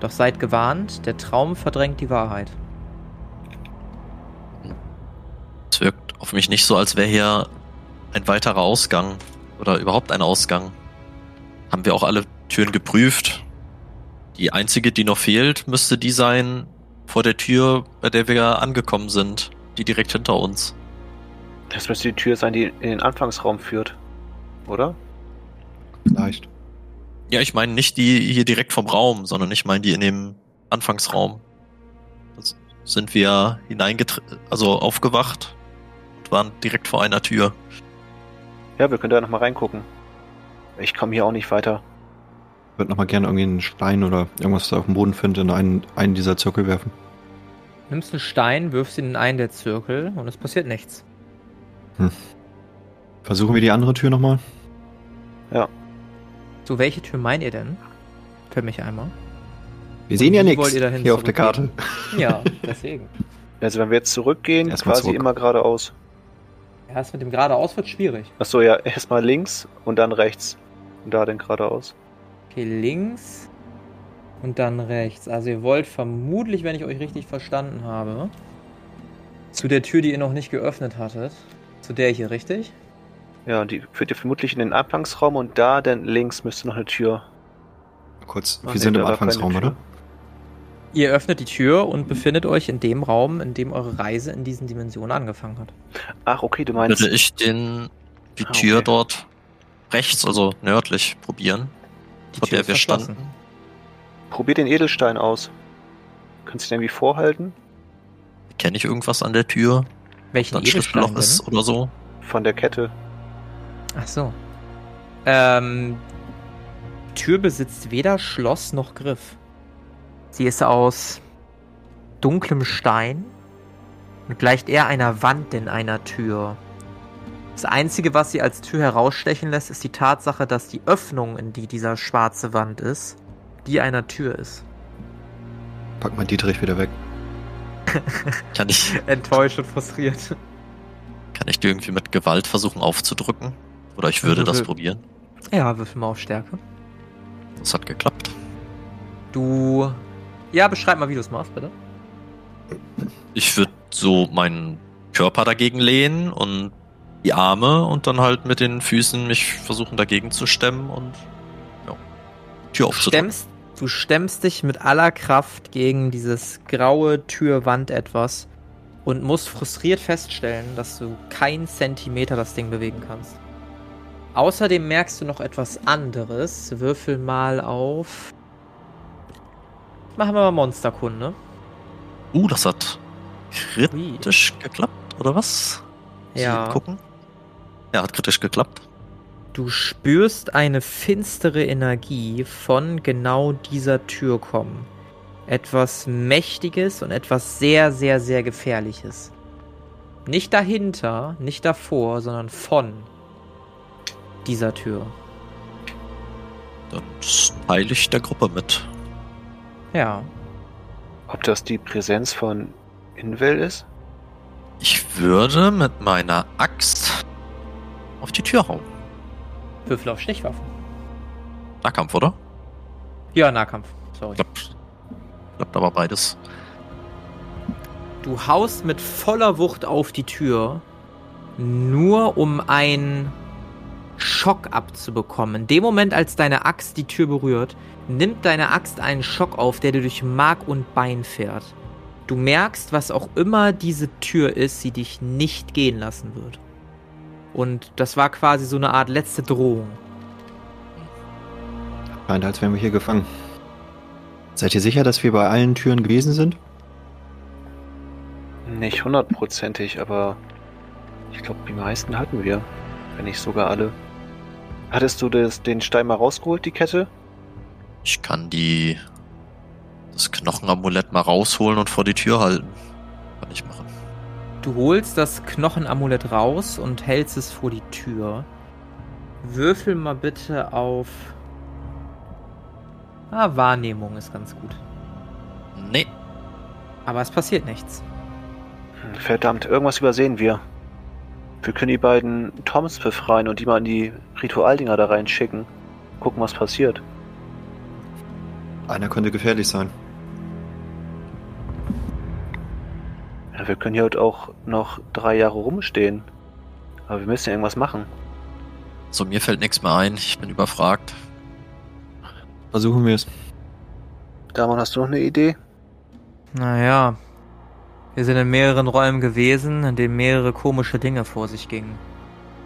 S1: Doch seid gewarnt, der Traum verdrängt die Wahrheit.
S2: Es wirkt auf mich nicht so, als wäre hier ein weiterer Ausgang oder überhaupt ein Ausgang. Haben wir auch alle Türen geprüft? Die einzige, die noch fehlt, müsste die sein vor der Tür, bei der wir angekommen sind. Die direkt hinter uns.
S4: Das müsste die Tür sein, die in den Anfangsraum führt. Oder?
S3: Vielleicht.
S2: Ja, ich meine nicht die hier direkt vom Raum, sondern ich meine die in dem Anfangsraum. Da sind wir hineingetreten, also aufgewacht und waren direkt vor einer Tür.
S4: Ja, wir können da nochmal reingucken. Ich komme hier auch nicht weiter.
S3: Ich würde nochmal gerne irgendwie einen Stein oder irgendwas da auf dem Boden finden, in einen, einen dieser Zirkel werfen.
S1: Nimmst einen Stein, wirfst ihn in einen der Zirkel und es passiert nichts.
S3: Versuchen wir die andere Tür nochmal.
S1: So, welche Tür meint ihr denn? Für mich einmal.
S3: Wir sehen ja nichts
S1: wollt ihr dahin
S3: hier auf der Karte.
S1: Ja, (laughs) deswegen.
S4: Also wenn wir jetzt zurückgehen,
S3: Erstmal
S4: quasi
S3: zurück.
S4: immer geradeaus.
S1: Ja, das mit dem geradeaus wird schwierig.
S4: Achso, ja, erstmal links und dann rechts. Und da dann geradeaus.
S1: Okay, links und dann rechts. Also ihr wollt vermutlich, wenn ich euch richtig verstanden habe, zu der Tür, die ihr noch nicht geöffnet hattet. Zu der hier, richtig?
S4: Ja, und die führt ihr vermutlich in den Anfangsraum und da dann links müsste noch eine Tür.
S3: Kurz, wir
S4: nee,
S3: sind im Anfangsraum, oder?
S1: Ihr öffnet die Tür und befindet euch in dem Raum, in dem eure Reise in diesen Dimensionen angefangen hat.
S4: Ach, okay, du meinst.
S2: Würde ich den, die
S4: Ah,
S2: Tür
S4: okay.
S2: dort rechts, also nördlich, probieren,
S1: Die
S2: vor
S1: Tür
S2: der
S1: ist
S2: wir standen.
S4: Probier den Edelstein aus. Kannst du den irgendwie vorhalten?
S2: Kenne ich irgendwas an der Tür?
S1: Welchen Edelstein
S2: Schlüsselloch ist
S1: denn?
S2: oder so?
S4: Von der Kette.
S1: Ach so. Ähm, Tür besitzt weder Schloss noch Griff. Sie ist aus dunklem Stein und gleicht eher einer Wand denn einer Tür. Das Einzige, was sie als Tür herausstechen lässt, ist die Tatsache, dass die Öffnung, in die dieser schwarze Wand ist, die einer Tür ist.
S3: Pack mal Dietrich wieder weg. (laughs)
S2: Kann ich,
S1: Enttäuscht und frustriert.
S2: kann ich die irgendwie mit Gewalt versuchen aufzudrücken? Oder ich würde das
S1: Würfel.
S2: probieren.
S1: Ja, würfel mal auf Stärke.
S2: Das hat geklappt.
S1: Du. Ja, beschreib mal, wie du es machst, bitte.
S2: Ich würde so meinen Körper dagegen lehnen und die Arme und dann halt mit den Füßen mich versuchen dagegen zu stemmen und ja, Tür aufzudrücken.
S1: stemmst, du stemmst dich mit aller Kraft gegen dieses graue Türwand etwas und musst frustriert feststellen, dass du keinen Zentimeter das Ding bewegen kannst. Außerdem merkst du noch etwas anderes. Würfel mal auf. Machen wir mal Monsterkunde.
S2: Uh, das hat kritisch geklappt, oder was?
S1: Ja.
S2: gucken. Ja, hat kritisch geklappt.
S1: Du spürst eine finstere Energie von genau dieser Tür kommen. Etwas Mächtiges und etwas sehr, sehr, sehr Gefährliches. Nicht dahinter, nicht davor, sondern von dieser Tür.
S2: Dann teile ich der Gruppe mit.
S1: Ja.
S4: Ob das die Präsenz von Invel ist?
S2: Ich würde mit meiner Axt auf die Tür hauen.
S1: Würfel auf Stichwaffen.
S2: Nahkampf, oder?
S1: Ja, Nahkampf. Sorry.
S2: Klappt. Klappt aber beides.
S1: Du haust mit voller Wucht auf die Tür, nur um einen Schock abzubekommen. In dem Moment, als deine Axt die Tür berührt, nimmt deine Axt einen Schock auf, der dir durch Mark und Bein fährt. Du merkst, was auch immer diese Tür ist, sie dich nicht gehen lassen wird. Und das war quasi so eine Art letzte Drohung.
S3: Scheint, als wären wir hier gefangen. Seid ihr sicher, dass wir bei allen Türen gewesen sind?
S4: Nicht hundertprozentig, aber ich glaube, die meisten hatten wir. Wenn nicht sogar alle. Hattest du das, den Stein mal rausgeholt, die Kette?
S2: Ich kann die das Knochenamulett mal rausholen und vor die Tür halten. Kann ich machen.
S1: Du holst das Knochenamulett raus und hältst es vor die Tür. Würfel mal bitte auf. Ah, Wahrnehmung ist ganz gut.
S2: Nee,
S1: Aber es passiert nichts.
S4: Verdammt, irgendwas übersehen wir. Wir können die beiden Toms befreien und die mal in die Ritualdinger da reinschicken. Gucken, was passiert.
S3: Einer könnte gefährlich sein.
S4: Ja, wir können hier halt auch noch drei Jahre rumstehen. Aber wir müssen ja irgendwas machen.
S2: so mir fällt nichts mehr ein. Ich bin überfragt.
S3: Versuchen wir es.
S4: Damon, hast du noch eine Idee?
S1: Naja. Wir sind in mehreren Räumen gewesen, in denen mehrere komische Dinge vor sich gingen.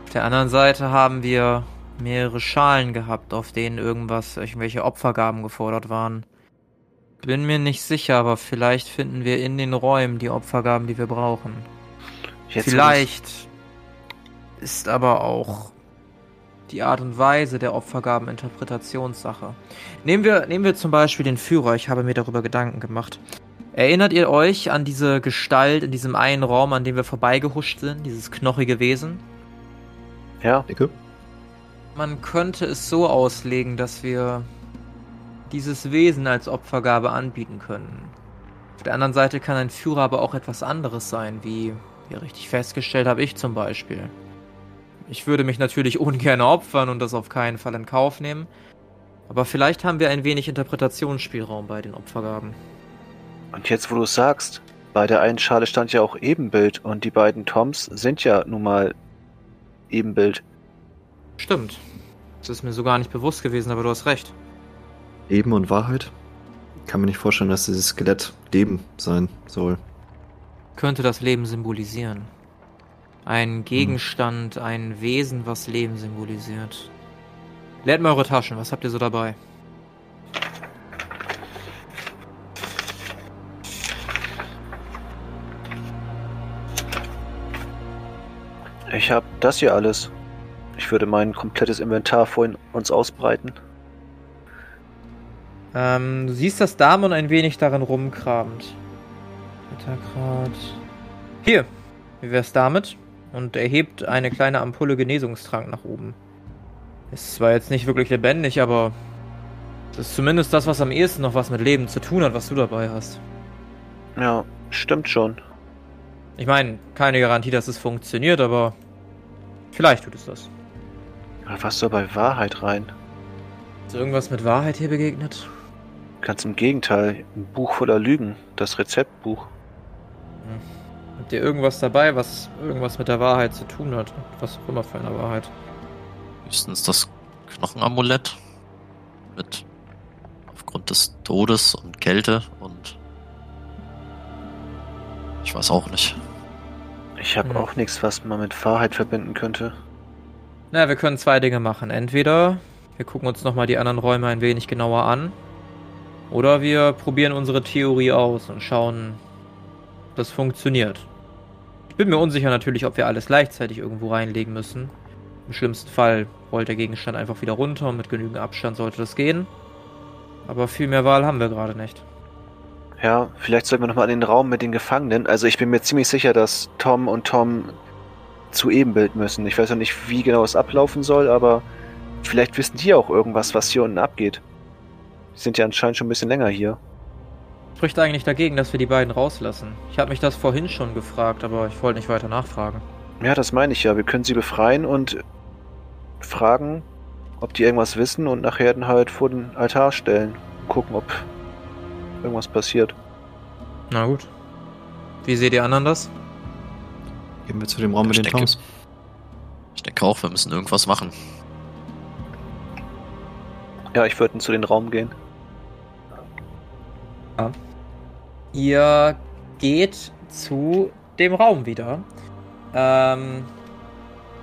S1: Auf der anderen Seite haben wir mehrere Schalen gehabt, auf denen irgendwas, irgendwelche Opfergaben gefordert waren. Bin mir nicht sicher, aber vielleicht finden wir in den Räumen die Opfergaben, die wir brauchen.
S4: Jetzt,
S1: vielleicht ist aber auch die Art und Weise der Opfergaben Interpretationssache. Nehmen wir, nehmen wir zum Beispiel den Führer, ich habe mir darüber Gedanken gemacht. Erinnert ihr euch an diese Gestalt in diesem einen Raum, an dem wir vorbeigehuscht sind, dieses knochige Wesen?
S4: Ja,
S3: Dicke?
S1: Man könnte es so auslegen, dass wir dieses Wesen als Opfergabe anbieten können. Auf der anderen Seite kann ein Führer aber auch etwas anderes sein, wie wir richtig festgestellt habe, ich zum Beispiel. Ich würde mich natürlich ungern opfern und das auf keinen Fall in Kauf nehmen. Aber vielleicht haben wir ein wenig Interpretationsspielraum bei den Opfergaben.
S4: Und jetzt, wo du es sagst, bei der einen Schale stand ja auch Ebenbild und die beiden Toms sind ja nun mal Ebenbild.
S1: Stimmt. Das ist mir so gar nicht bewusst gewesen, aber du hast recht.
S3: Leben und Wahrheit? Kann mir nicht vorstellen, dass dieses Skelett Leben sein soll.
S1: könnte das Leben symbolisieren. Ein Gegenstand, ein Wesen, was Leben symbolisiert. Leert mal eure Taschen, was habt ihr so dabei?
S4: Ich habe das hier alles. Ich würde mein komplettes Inventar vorhin uns ausbreiten.
S1: Ähm, du siehst, dass Damon ein wenig darin rumkramt. Wettergrad. Hier, wie wär's damit? Und er hebt eine kleine Ampulle Genesungstrank nach oben. Ist zwar jetzt nicht wirklich lebendig, aber es ist zumindest das, was am ehesten noch was mit Leben zu tun hat, was du dabei hast.
S4: Ja, stimmt schon.
S1: Ich meine, keine Garantie, dass es funktioniert, aber vielleicht tut es das.
S4: Aber was soll bei Wahrheit rein?
S1: Ist irgendwas mit Wahrheit hier begegnet?
S4: Ganz im Gegenteil, ein Buch voller Lügen, das Rezeptbuch.
S1: Habt ihr irgendwas dabei, was irgendwas mit der Wahrheit zu tun hat? Was auch immer für eine Wahrheit.
S2: Höchstens das Knochenamulett. Mit aufgrund des Todes und Kälte und ich weiß auch nicht.
S4: Ich habe
S1: Hm.
S4: auch nichts, was man mit Wahrheit verbinden könnte.
S1: Na, wir können zwei Dinge machen. Entweder wir gucken uns nochmal die anderen Räume ein wenig genauer an. Oder wir probieren unsere Theorie aus und schauen, ob das funktioniert. Ich bin mir unsicher natürlich, ob wir alles gleichzeitig irgendwo reinlegen müssen. Im schlimmsten Fall rollt der Gegenstand einfach wieder runter und mit genügend Abstand sollte das gehen. Aber viel mehr Wahl haben wir gerade nicht.
S4: Ja, vielleicht sollten wir nochmal in den Raum mit den Gefangenen. Also ich bin mir ziemlich sicher, dass Tom und Tom zu Ebenbild müssen. Ich weiß noch nicht, wie genau es ablaufen soll, aber vielleicht wissen die auch irgendwas, was hier unten abgeht. Die sind ja anscheinend schon ein bisschen länger hier.
S1: Spricht eigentlich dagegen, dass wir die beiden rauslassen. Ich habe mich das vorhin schon gefragt, aber ich wollte nicht weiter nachfragen.
S4: Ja, das meine ich ja. Wir können sie befreien und fragen, ob die irgendwas wissen und nachher dann halt vor den Altar stellen. Gucken, ob irgendwas passiert.
S1: Na gut. Wie seht ihr anderen das?
S3: Gehen wir zu dem Raum mit
S2: Ich
S3: den
S2: denke-
S3: Toms.
S2: Ich denke auch, wir müssen irgendwas machen.
S4: Ja, ich würde zu den Raum gehen.
S1: Ihr geht zu dem Raum wieder. Ähm,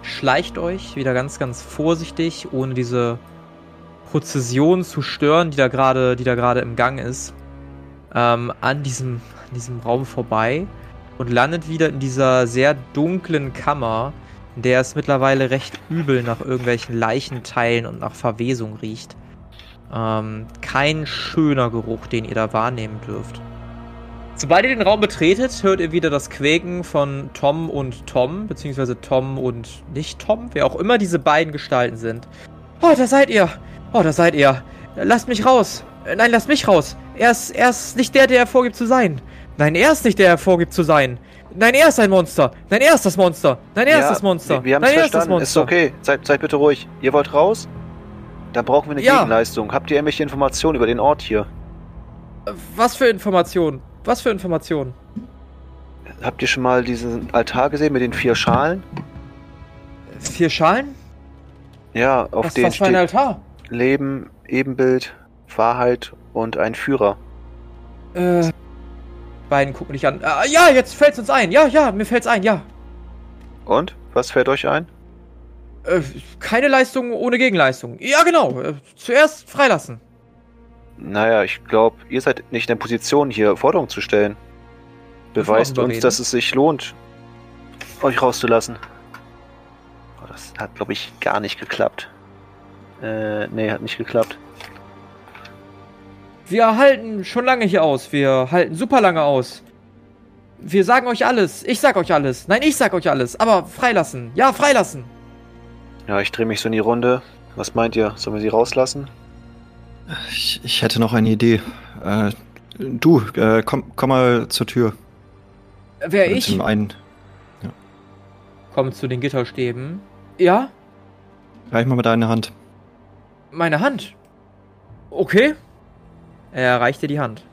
S1: schleicht euch wieder ganz, ganz vorsichtig, ohne diese Prozession zu stören, die da gerade, die da gerade im Gang ist, ähm, an diesem, diesem Raum vorbei und landet wieder in dieser sehr dunklen Kammer, in der es mittlerweile recht übel nach irgendwelchen Leichenteilen und nach Verwesung riecht. Ähm, kein schöner Geruch, den ihr da wahrnehmen dürft. Sobald ihr den Raum betretet, hört ihr wieder das Quäken von Tom und Tom, beziehungsweise Tom und nicht Tom, wer auch immer diese beiden Gestalten sind. Oh, da seid ihr! Oh, da seid ihr! Lasst mich raus! Nein, lasst mich raus! Er ist, er ist nicht der, der er vorgibt zu sein! Nein, er ist nicht der, der er vorgibt zu sein! Nein, er ist ein Monster! Nein, er ist das Monster! Nein, er ist das Monster!
S4: Wir, wir haben es
S1: er ist das
S4: verstanden. Ist
S1: Monster!
S4: okay. Seid, seid bitte ruhig. Ihr wollt raus? Dann brauchen wir eine
S1: Ja.
S4: Gegenleistung. Habt ihr irgendwelche Informationen über den Ort hier?
S1: Was für Informationen? Was für Informationen?
S4: Habt ihr schon mal diesen Altar gesehen mit den vier Schalen?
S1: Vier Schalen?
S4: Ja, auf
S1: was,
S4: denen
S1: was für ein Altar?
S4: Leben, Ebenbild, Wahrheit und ein Führer.
S1: Äh, beiden gucken dich an. Ah, ja, jetzt fällt's uns ein. Ja, ja, mir fällt's ein, ja.
S4: Und? Was fällt euch ein?
S1: Äh, keine Leistung ohne Gegenleistung. Ja, genau. Äh, zuerst freilassen.
S4: Naja, ich glaube, ihr seid nicht in der Position, hier Forderungen zu stellen. Beweist uns,
S1: reden.
S4: dass es sich lohnt, euch rauszulassen. Oh, das hat, glaube ich, gar nicht geklappt. Äh, nee, hat nicht geklappt.
S1: Wir halten schon lange hier aus. Wir halten super lange aus. Wir sagen euch alles. Ich sag euch alles. Nein, ich sag euch alles. Aber freilassen. Ja, freilassen.
S4: Ja, ich drehe mich so in die Runde. Was meint ihr? Sollen wir sie rauslassen?
S3: Ich, ich hätte noch eine Idee. Äh, du, äh, komm, komm mal zur Tür.
S1: Wer
S3: Oder
S1: ich?
S3: Zum einen.
S1: Kommt zu den Gitterstäben. Ja,
S3: Reich mal mit deiner Hand.
S1: meine Hand. Okay. Er reicht dir die Hand.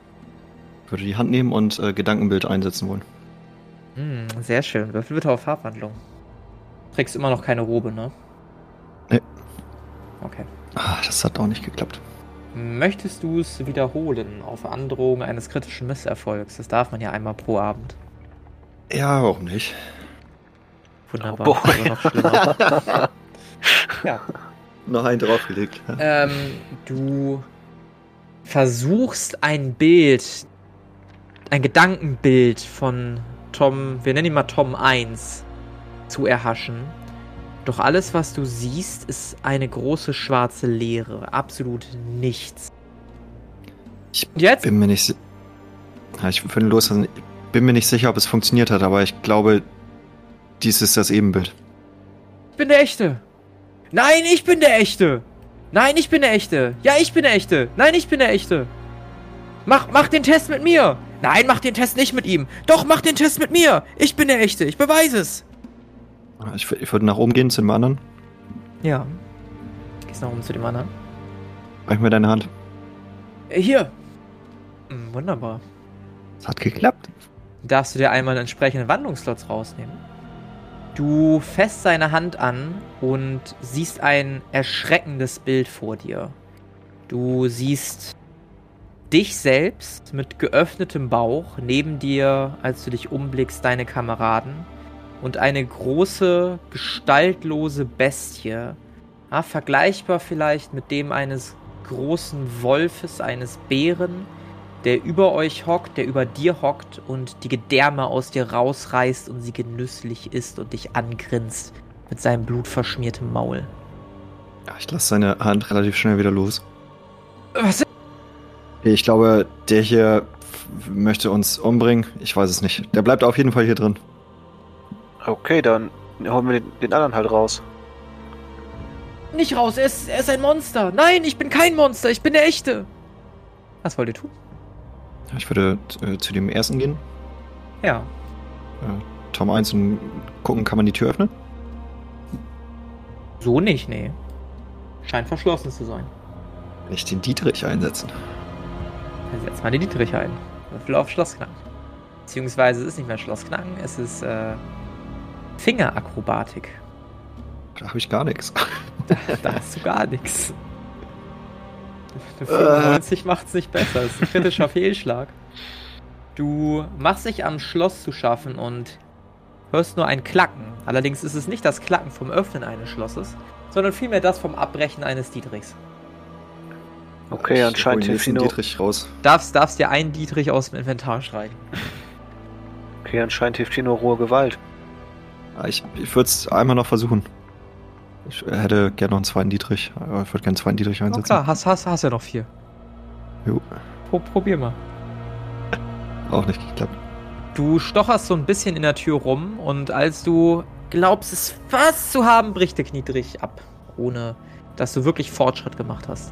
S3: Ich würde die Hand nehmen und äh, Gedankenbild einsetzen wollen.
S1: Hm, sehr schön. Würfel bitte auf Farbwandlung. Trägst immer noch keine Robe, ne?
S3: Nee.
S1: Okay.
S3: Ah, das hat auch nicht geklappt.
S1: Möchtest du es wiederholen auf Androhung eines kritischen Misserfolgs? Das darf man ja einmal pro Abend.
S3: Ja, warum nicht?
S1: Wunderbar.
S4: Boah.
S1: Also noch schlimmer. (laughs) ja.
S3: Noch einen draufgelegt.
S1: Ähm, du versuchst ein Bild, ein Gedankenbild von Tom, wir nennen ihn mal Tom 1, zu erhaschen. Doch alles, was du siehst, ist eine große schwarze Leere. Absolut nichts.
S3: Ich
S1: jetzt?
S3: Bin mir nicht. Ja, ich würde loslassen. Ich bin mir nicht sicher, ob es funktioniert hat, aber ich glaube, dies ist das Ebenbild.
S1: Ich bin der Echte. Nein, ich bin der Echte. Nein, ich bin der Echte. Ja, ich bin der Echte. Nein, ich bin der Echte. Mach, mach den Test mit mir. Nein, mach den Test nicht mit ihm. Doch, mach den Test mit mir. Ich bin der Echte. Ich beweise es.
S3: Ich, wür- ich würde nach oben gehen zu dem anderen.
S1: Ja. Gehst noch um zu dem anderen.
S3: Reich mir deine Hand.
S1: Äh, Hier. Hm, wunderbar.
S3: Es hat geklappt.
S1: Darfst du dir einmal entsprechende Wandlungsslots rausnehmen? Du fässt seine Hand an und siehst ein erschreckendes Bild vor dir. Du siehst dich selbst mit geöffnetem Bauch, neben dir, als du dich umblickst, deine Kameraden und eine große, gestaltlose Bestie, ja, vergleichbar vielleicht mit dem eines großen Wolfes, eines Bären, der über euch hockt, der über dir hockt und die Gedärme aus dir rausreißt und sie genüsslich isst und dich angrinst mit seinem blutverschmiertem Maul.
S3: Ja, ich lasse seine Hand relativ schnell wieder los.
S1: Was?
S3: Ich glaube, der hier möchte uns umbringen. Ich weiß es nicht. Der bleibt auf jeden Fall hier drin.
S4: Okay, dann holen wir den, den anderen halt raus.
S1: Nicht raus, er ist, er ist ein Monster. Nein, ich bin kein Monster, ich bin der Echte. Was wollt ihr tun?
S3: Ich würde äh, zu dem ersten gehen.
S1: Ja.
S3: Tom 1 und gucken, kann man die Tür öffnen?
S1: So nicht, nee. Scheint verschlossen zu sein.
S3: Will ich den Dietrich einsetzen?
S1: Dann setzt mal die Dietrich ein. Würfel auf Schlossknacken. Beziehungsweise es ist nicht mehr Schlossknacken, es ist äh, Fingerakrobatik.
S3: Da habe ich gar nichts.
S1: Da, (laughs) da hast du gar nichts. Eine 95 macht's nicht besser. Das ist ein kritischer (laughs) Fehlschlag. Du machst dich am Schloss zu schaffen und hörst nur ein Klacken. Allerdings ist es nicht das Klacken vom Öffnen eines Schlosses, sondern vielmehr das vom Abbrechen eines Dietrichs.
S4: Okay,
S3: Ich
S4: anscheinend hilft, nur,
S3: Dietrich raus.
S1: Darfst, darfst dir einen Dietrich aus dem Inventar streichen.
S4: okay, anscheinend hilft hier nur rohe Gewalt.
S3: Ah, Ich, ich würde es einmal noch versuchen. Ich hätte gerne noch einen zweiten Dietrich. aber Ich würde gerne einen zweiten Dietrich einsetzen.
S1: klar, hast, hast, hast ja noch vier.
S3: Jo.
S1: Pro, probier mal. (laughs)
S3: Auch nicht geklappt.
S1: Du stocherst so ein bisschen in der Tür rum und als du glaubst, es fast zu haben, bricht der Kniedrich ab. Ohne dass du wirklich Fortschritt gemacht hast.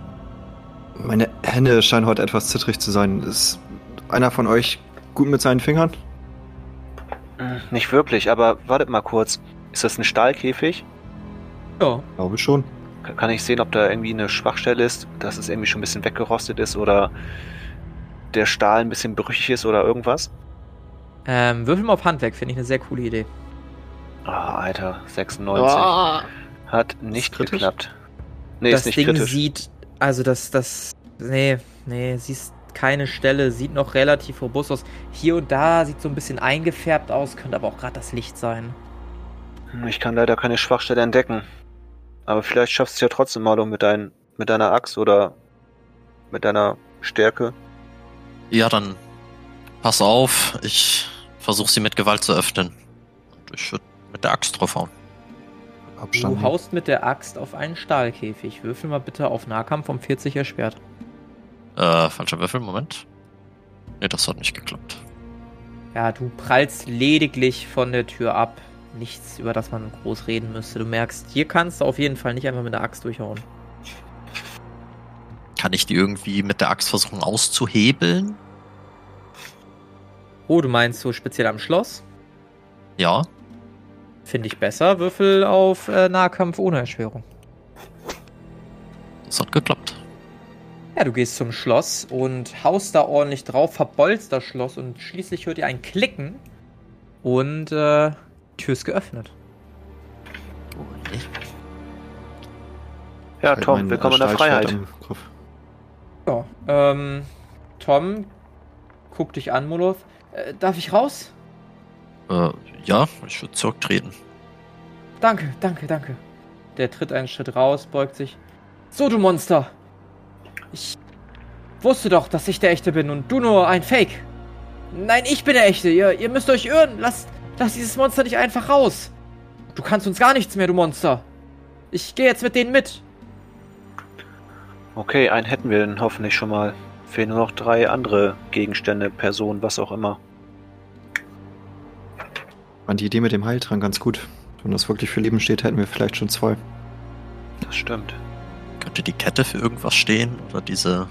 S3: Meine Hände scheinen heute etwas zittrig zu sein. Ist einer von euch gut mit seinen Fingern?
S4: Hm, Nicht wirklich, aber wartet mal kurz. Ist das ein Stahlkäfig?
S1: Ja.
S3: Glaube schon.
S4: Ka- Kann ich sehen, ob da irgendwie eine Schwachstelle ist, dass es irgendwie schon ein bisschen weggerostet ist oder der Stahl ein bisschen brüchig ist oder irgendwas?
S1: Ähm, würfel mal auf Handwerk, finde ich eine sehr coole Idee.
S4: Ah, Alter, 96. Hat nicht
S3: kritisch?
S4: geklappt. Nee,
S1: das
S4: ist nicht
S1: Ding
S4: kritisch.
S1: sieht, also das, das, nee, nee, siehst keine Stelle, sieht noch relativ robust aus. Hier und da sieht so ein bisschen eingefärbt aus, könnte aber auch gerade das Licht sein.
S4: Ich kann leider keine Schwachstelle entdecken. Aber vielleicht schaffst du es ja trotzdem, Marlo, mit, dein, mit deiner Axt oder mit deiner Stärke.
S2: Ja, dann pass auf. Ich versuche sie mit Gewalt zu öffnen. Und ich würde mit der Axt draufhauen.
S1: Du haust mit der Axt auf einen Stahlkäfig. Würfel mal bitte auf Nahkampf um 40 erschwert.
S2: Äh, falscher Würfel, Moment. Nee, das hat nicht geklappt.
S1: Ja, du prallst lediglich von der Tür ab. Nichts, über das man groß reden müsste. Du merkst, hier kannst du auf jeden Fall nicht einfach mit der Axt durchhauen.
S2: Kann ich die irgendwie mit der Axt versuchen auszuhebeln?
S1: Oh, du meinst so speziell am Schloss?
S2: Ja.
S1: Finde ich besser. Würfel auf äh, Nahkampf ohne Erschwerung.
S2: Das hat geklappt.
S1: Ja, du gehst zum Schloss und haust da ordentlich drauf, verbeulst das Schloss und schließlich hört ihr ein Klicken und äh, Tür ist geöffnet.
S4: Ja,
S3: Halt
S4: Tom, willkommen in der Freiheit.
S1: Ja, ähm, Tom guckt dich an, Molov. Äh, darf ich raus?
S2: Äh, ja, ich würde zurücktreten.
S1: Danke, danke, danke. Der tritt einen Schritt raus, beugt sich. So, du Monster! Ich wusste doch, dass ich der Echte bin und du nur ein Fake. Nein, ich bin der Echte. Ihr, ihr müsst euch irren. Lasst, lasst dieses Monster nicht einfach raus. Du kannst uns gar nichts mehr, du Monster. Ich gehe jetzt mit denen mit.
S4: Okay, einen hätten wir dann hoffentlich schon mal. Fehlen nur noch drei andere Gegenstände, Personen, was auch immer.
S3: Fand die Idee mit dem Heiltrank ganz gut. Wenn das wirklich für Leben steht, hätten wir vielleicht schon zwei.
S4: Das stimmt.
S2: Könnte die Kette für irgendwas stehen? Oder diese,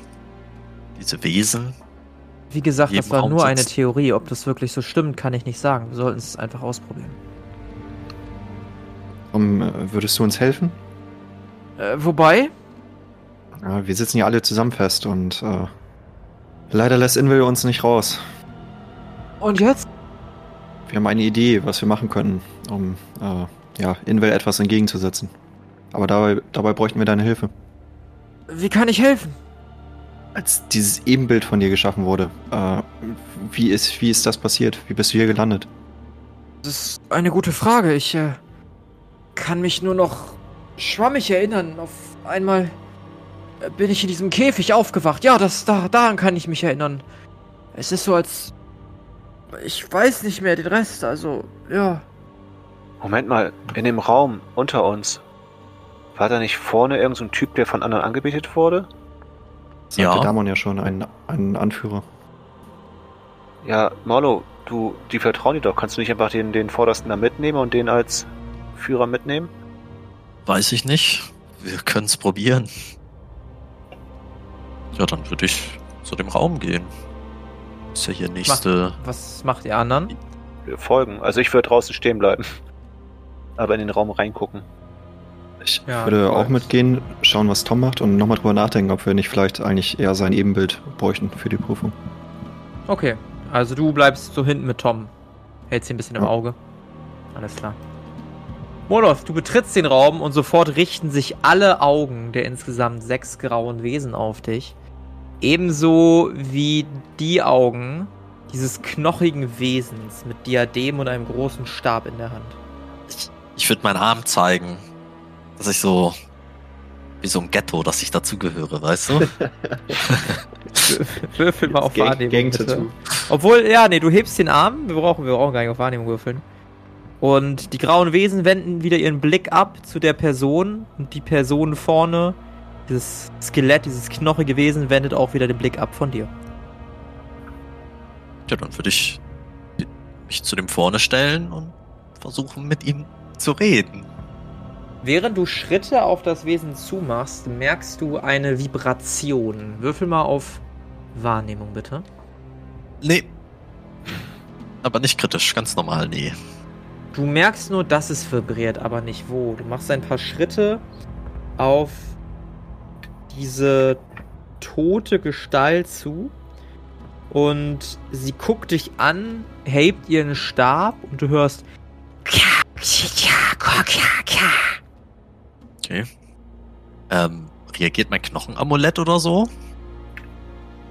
S2: diese Wesen?
S1: Wie gesagt, das war
S2: Raum
S1: nur eine
S2: sitzt.
S1: Theorie. Ob das wirklich so stimmt, kann ich nicht sagen. Wir sollten es einfach ausprobieren.
S3: Um, äh, würdest du uns helfen?
S1: Äh, wobei?
S3: Ja, wir sitzen hier alle zusammen fest und äh, leider lässt Invel uns nicht raus.
S1: Und jetzt?
S3: Wir haben eine Idee, was wir machen können, um äh, ja, Invel etwas entgegenzusetzen. Aber dabei, dabei bräuchten wir deine Hilfe.
S1: Wie kann ich helfen?
S3: Als dieses Ebenbild von dir geschaffen wurde, äh, wie, ist, wie ist das passiert? Wie bist du hier gelandet?
S1: Das ist eine gute Frage. Ich äh, kann mich nur noch schwammig erinnern. Auf einmal äh, bin ich in diesem Käfig aufgewacht. Ja, das da, daran kann ich mich erinnern. Es ist so als ich weiß nicht mehr den Rest. Also ja.
S4: Moment mal, in dem Raum unter uns. War da nicht vorne irgendein so ein Typ, der von anderen angebetet wurde?
S3: Sagte
S2: Ja.
S3: Damon ja schon, ein, ein Anführer.
S4: Ja, Marlo, du, die vertrauen dir doch. Kannst du nicht einfach den, den Vordersten da mitnehmen und den als Führer mitnehmen?
S2: Weiß ich nicht. Wir können es probieren. Ja, dann würde ich zu dem Raum gehen. Ist ja hier nächste.
S1: Was macht ihr anderen?
S4: Wir folgen. Also ich würde draußen stehen bleiben. Aber in den Raum reingucken.
S3: Ich
S1: Ja,
S3: würde auch mitgehen, schauen, was Tom macht und nochmal drüber nachdenken, ob wir nicht vielleicht eigentlich eher sein Ebenbild bräuchten für die Prüfung.
S1: Okay, also du bleibst so hinten mit Tom. Hältst ihn ein bisschen im
S3: Ja.
S1: Auge. Alles klar. Molov, du betrittst den Raum und sofort richten sich alle Augen der insgesamt sechs grauen Wesen auf dich. Ebenso wie die Augen dieses knochigen Wesens mit Diadem und einem großen Stab in der Hand.
S2: Ich würde meinen Arm zeigen. Dass ich so. Wie so ein Ghetto, dass ich dazugehöre, weißt du? (laughs)
S1: Würfel mal auf
S3: Gang-
S1: Wahrnehmung. Bitte. Obwohl, ja, nee, du hebst den Arm. Wir brauchen, wir brauchen gar nicht auf Wahrnehmung würfeln. Und die grauen Wesen wenden wieder ihren Blick ab zu der Person. Und die Person vorne, dieses Skelett, dieses knochige Wesen, wendet auch wieder den Blick ab von dir.
S2: Ja, dann würde ich mich zu dem vorne stellen und versuchen, mit ihm zu reden.
S1: Während du Schritte auf das Wesen zumachst, merkst du eine Vibration. Würfel mal auf Wahrnehmung, bitte.
S2: Nee. Aber nicht kritisch, ganz normal, nee.
S1: Du merkst nur, dass es vibriert, aber nicht wo. Du machst ein paar Schritte auf diese tote Gestalt zu und sie guckt dich an, hebt ihren Stab und du hörst
S2: Okay. Ähm, reagiert mein Knochenamulett oder so?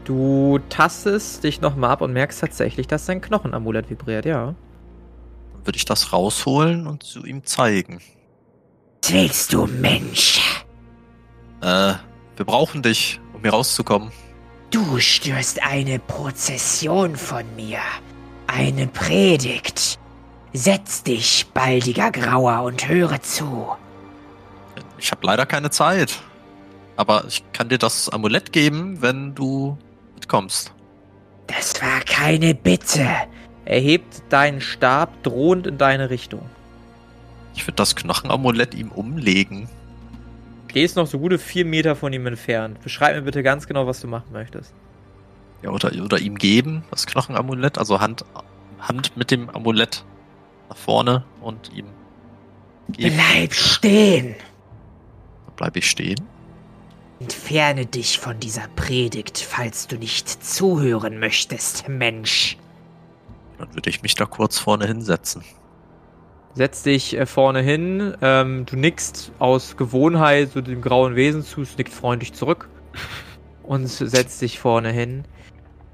S1: Du tastest dich nochmal ab und merkst tatsächlich, dass dein Knochenamulett vibriert, ja.
S2: Dann würde ich das rausholen und zu ihm zeigen.
S5: Was willst du, Mensch?
S2: Äh, wir brauchen dich, um hier rauszukommen.
S5: Du störst eine Prozession von mir. Eine Predigt. Setz dich, baldiger Grauer, und höre zu.
S2: Ich habe leider keine Zeit. Aber ich kann dir das Amulett geben, wenn du mitkommst.
S5: Das war keine Bitte.
S1: Er hebt deinen Stab drohend in deine Richtung.
S2: Ich würde das Knochenamulett ihm umlegen.
S1: Stehst noch so gute vier Meter von ihm entfernt. Beschreib mir bitte ganz genau, was du machen möchtest.
S2: Ja, oder, oder ihm geben, das Knochenamulett. Also Hand, Hand mit dem Amulett nach vorne und ihm geben.
S5: Bleib stehen.
S2: Bleib ich stehen?
S5: Entferne dich von dieser Predigt, falls du nicht zuhören möchtest, Mensch.
S2: Dann würde ich mich da kurz vorne hinsetzen.
S1: Setz dich äh, vorne hin. Ähm, du nickst aus Gewohnheit so dem grauen Wesen zu, es nickt freundlich zurück. (laughs) Und setzt dich vorne hin.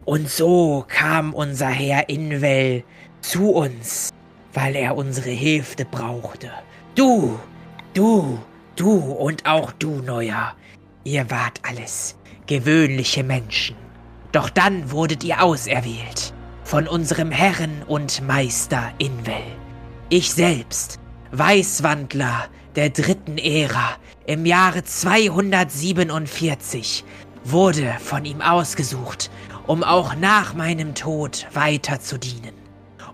S5: Und so kam unser Herr Invel zu uns, weil er unsere Hilfe brauchte. Du, du, du und auch du, Neuer. Ihr wart alles gewöhnliche Menschen. Doch dann wurdet ihr auserwählt von unserem Herren und Meister Invel. Ich selbst, Weißwandler der dritten Ära im Jahre 247, wurde von ihm ausgesucht, um auch nach meinem Tod weiter zu dienen.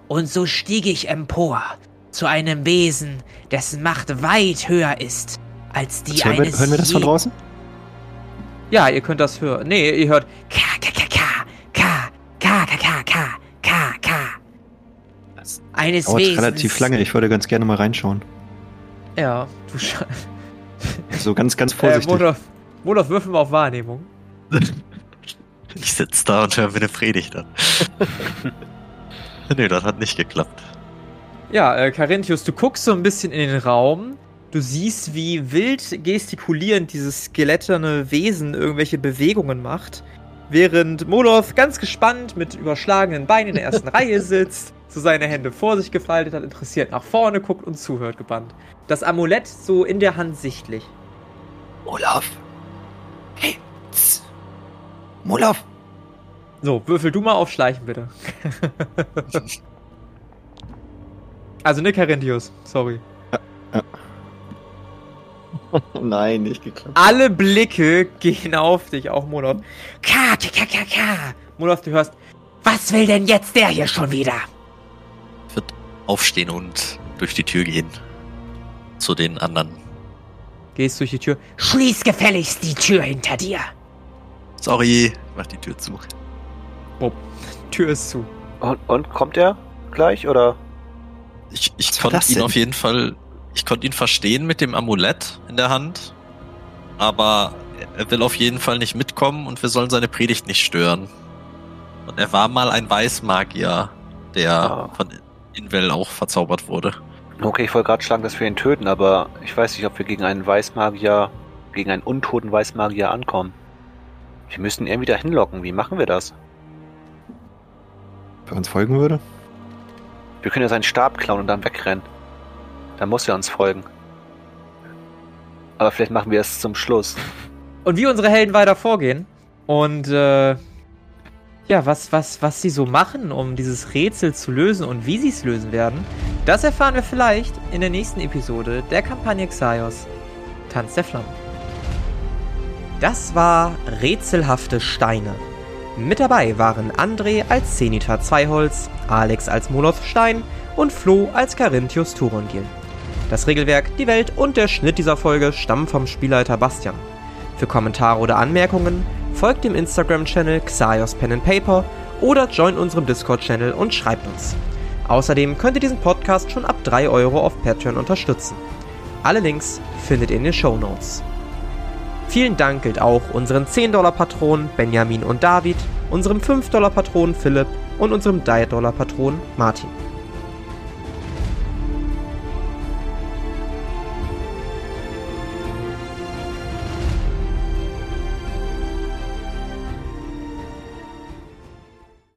S5: Und so stieg ich empor zu einem Wesen, dessen Macht weit höher ist als die
S3: Hören wir, hören wir das von draußen?
S1: Ja, ihr könnt das hören. Nee, ihr hört.
S5: K, K, K, K, K, K, K, K, K, K, K. Eines
S3: Dauert
S5: Wesens.
S3: relativ lange. Ich würde ganz gerne mal reinschauen.
S1: Ja, du Sche
S3: So ganz, ganz
S1: äh,
S3: vorsichtig.
S1: Molov, Molov, würfel mal auf Wahrnehmung.
S2: Ich sitze da und höre mir eine Predigt an. nee, das hat nicht geklappt.
S1: Ja, äh, Carinthius, du guckst so ein bisschen in den Raum. Du siehst, wie wild gestikulierend dieses skeletterne Wesen irgendwelche Bewegungen macht. Während Molov ganz gespannt mit überschlagenen Beinen in der ersten (laughs) Reihe sitzt, so seine Hände vor sich gefaltet hat, interessiert nach vorne guckt und zuhört gebannt. Das Amulett so in der Hand sichtlich.
S3: Olaf! Hey! tss. Molov!
S1: So, würfel du mal auf Schleichen, bitte. (laughs) also ne Carinthius, sorry. (laughs)
S3: Nein, nicht geklappt.
S1: Alle Blicke gehen auf dich, auch Molov.
S5: K, K, K, K, K.
S1: Molov, du hörst,
S5: Was will denn jetzt der hier schon wieder?
S2: Ich würde aufstehen und durch die Tür gehen. Zu den anderen.
S1: gehst durch die Tür.
S5: Schließ gefälligst die Tür hinter dir.
S2: Sorry, mach die Tür zu.
S1: Tür ist zu.
S4: Und, und kommt er gleich oder?
S2: Ich, ich konnte ihn
S3: denn?
S2: auf jeden Fall, ich konnte ihn verstehen mit dem Amulett in der Hand, aber er will auf jeden Fall nicht mitkommen und wir sollen seine Predigt nicht stören. Und er war mal ein Weißmagier, der
S4: Ah.
S2: von Invel auch verzaubert wurde.
S4: Okay, ich wollte gerade schlagen, dass wir ihn töten, aber ich weiß nicht, ob wir gegen einen Weißmagier, gegen einen untoten Weißmagier ankommen. Wir müssen ihn irgendwie da hinlocken. Wie machen wir das?
S3: Wer uns folgen würde?
S4: Wir können ja seinen Stab klauen und dann wegrennen. Dann muss er uns folgen. Aber vielleicht machen wir es zum Schluss.
S1: Und wie unsere Helden weiter vorgehen und äh, ja, was, was, was sie so machen, um dieses Rätsel zu lösen und wie sie es lösen werden, das erfahren wir vielleicht in der nächsten Episode der Kampagne Xaios Tanz der Flammen. Das war Rätselhafte Steine. Mit dabei waren André als Zenita Zweiholz, Alex als Molov Stein und Flo als Carinthius Turongil. Das Regelwerk, die Welt und der Schnitt dieser Folge stammen vom Spielleiter Bastian. Für Kommentare oder Anmerkungen folgt dem Instagram-Channel Xaios Pen and Paper oder joint unserem Discord-Channel und schreibt uns. Außerdem könnt ihr diesen Podcast schon ab 3 Euro auf Patreon unterstützen. Alle Links findet ihr in den Show Notes. Vielen Dank gilt auch unseren 10-Dollar-Patronen Benjamin und David, unserem 5-Dollar-Patron Philipp und unserem 3-Dollar-Patron Martin.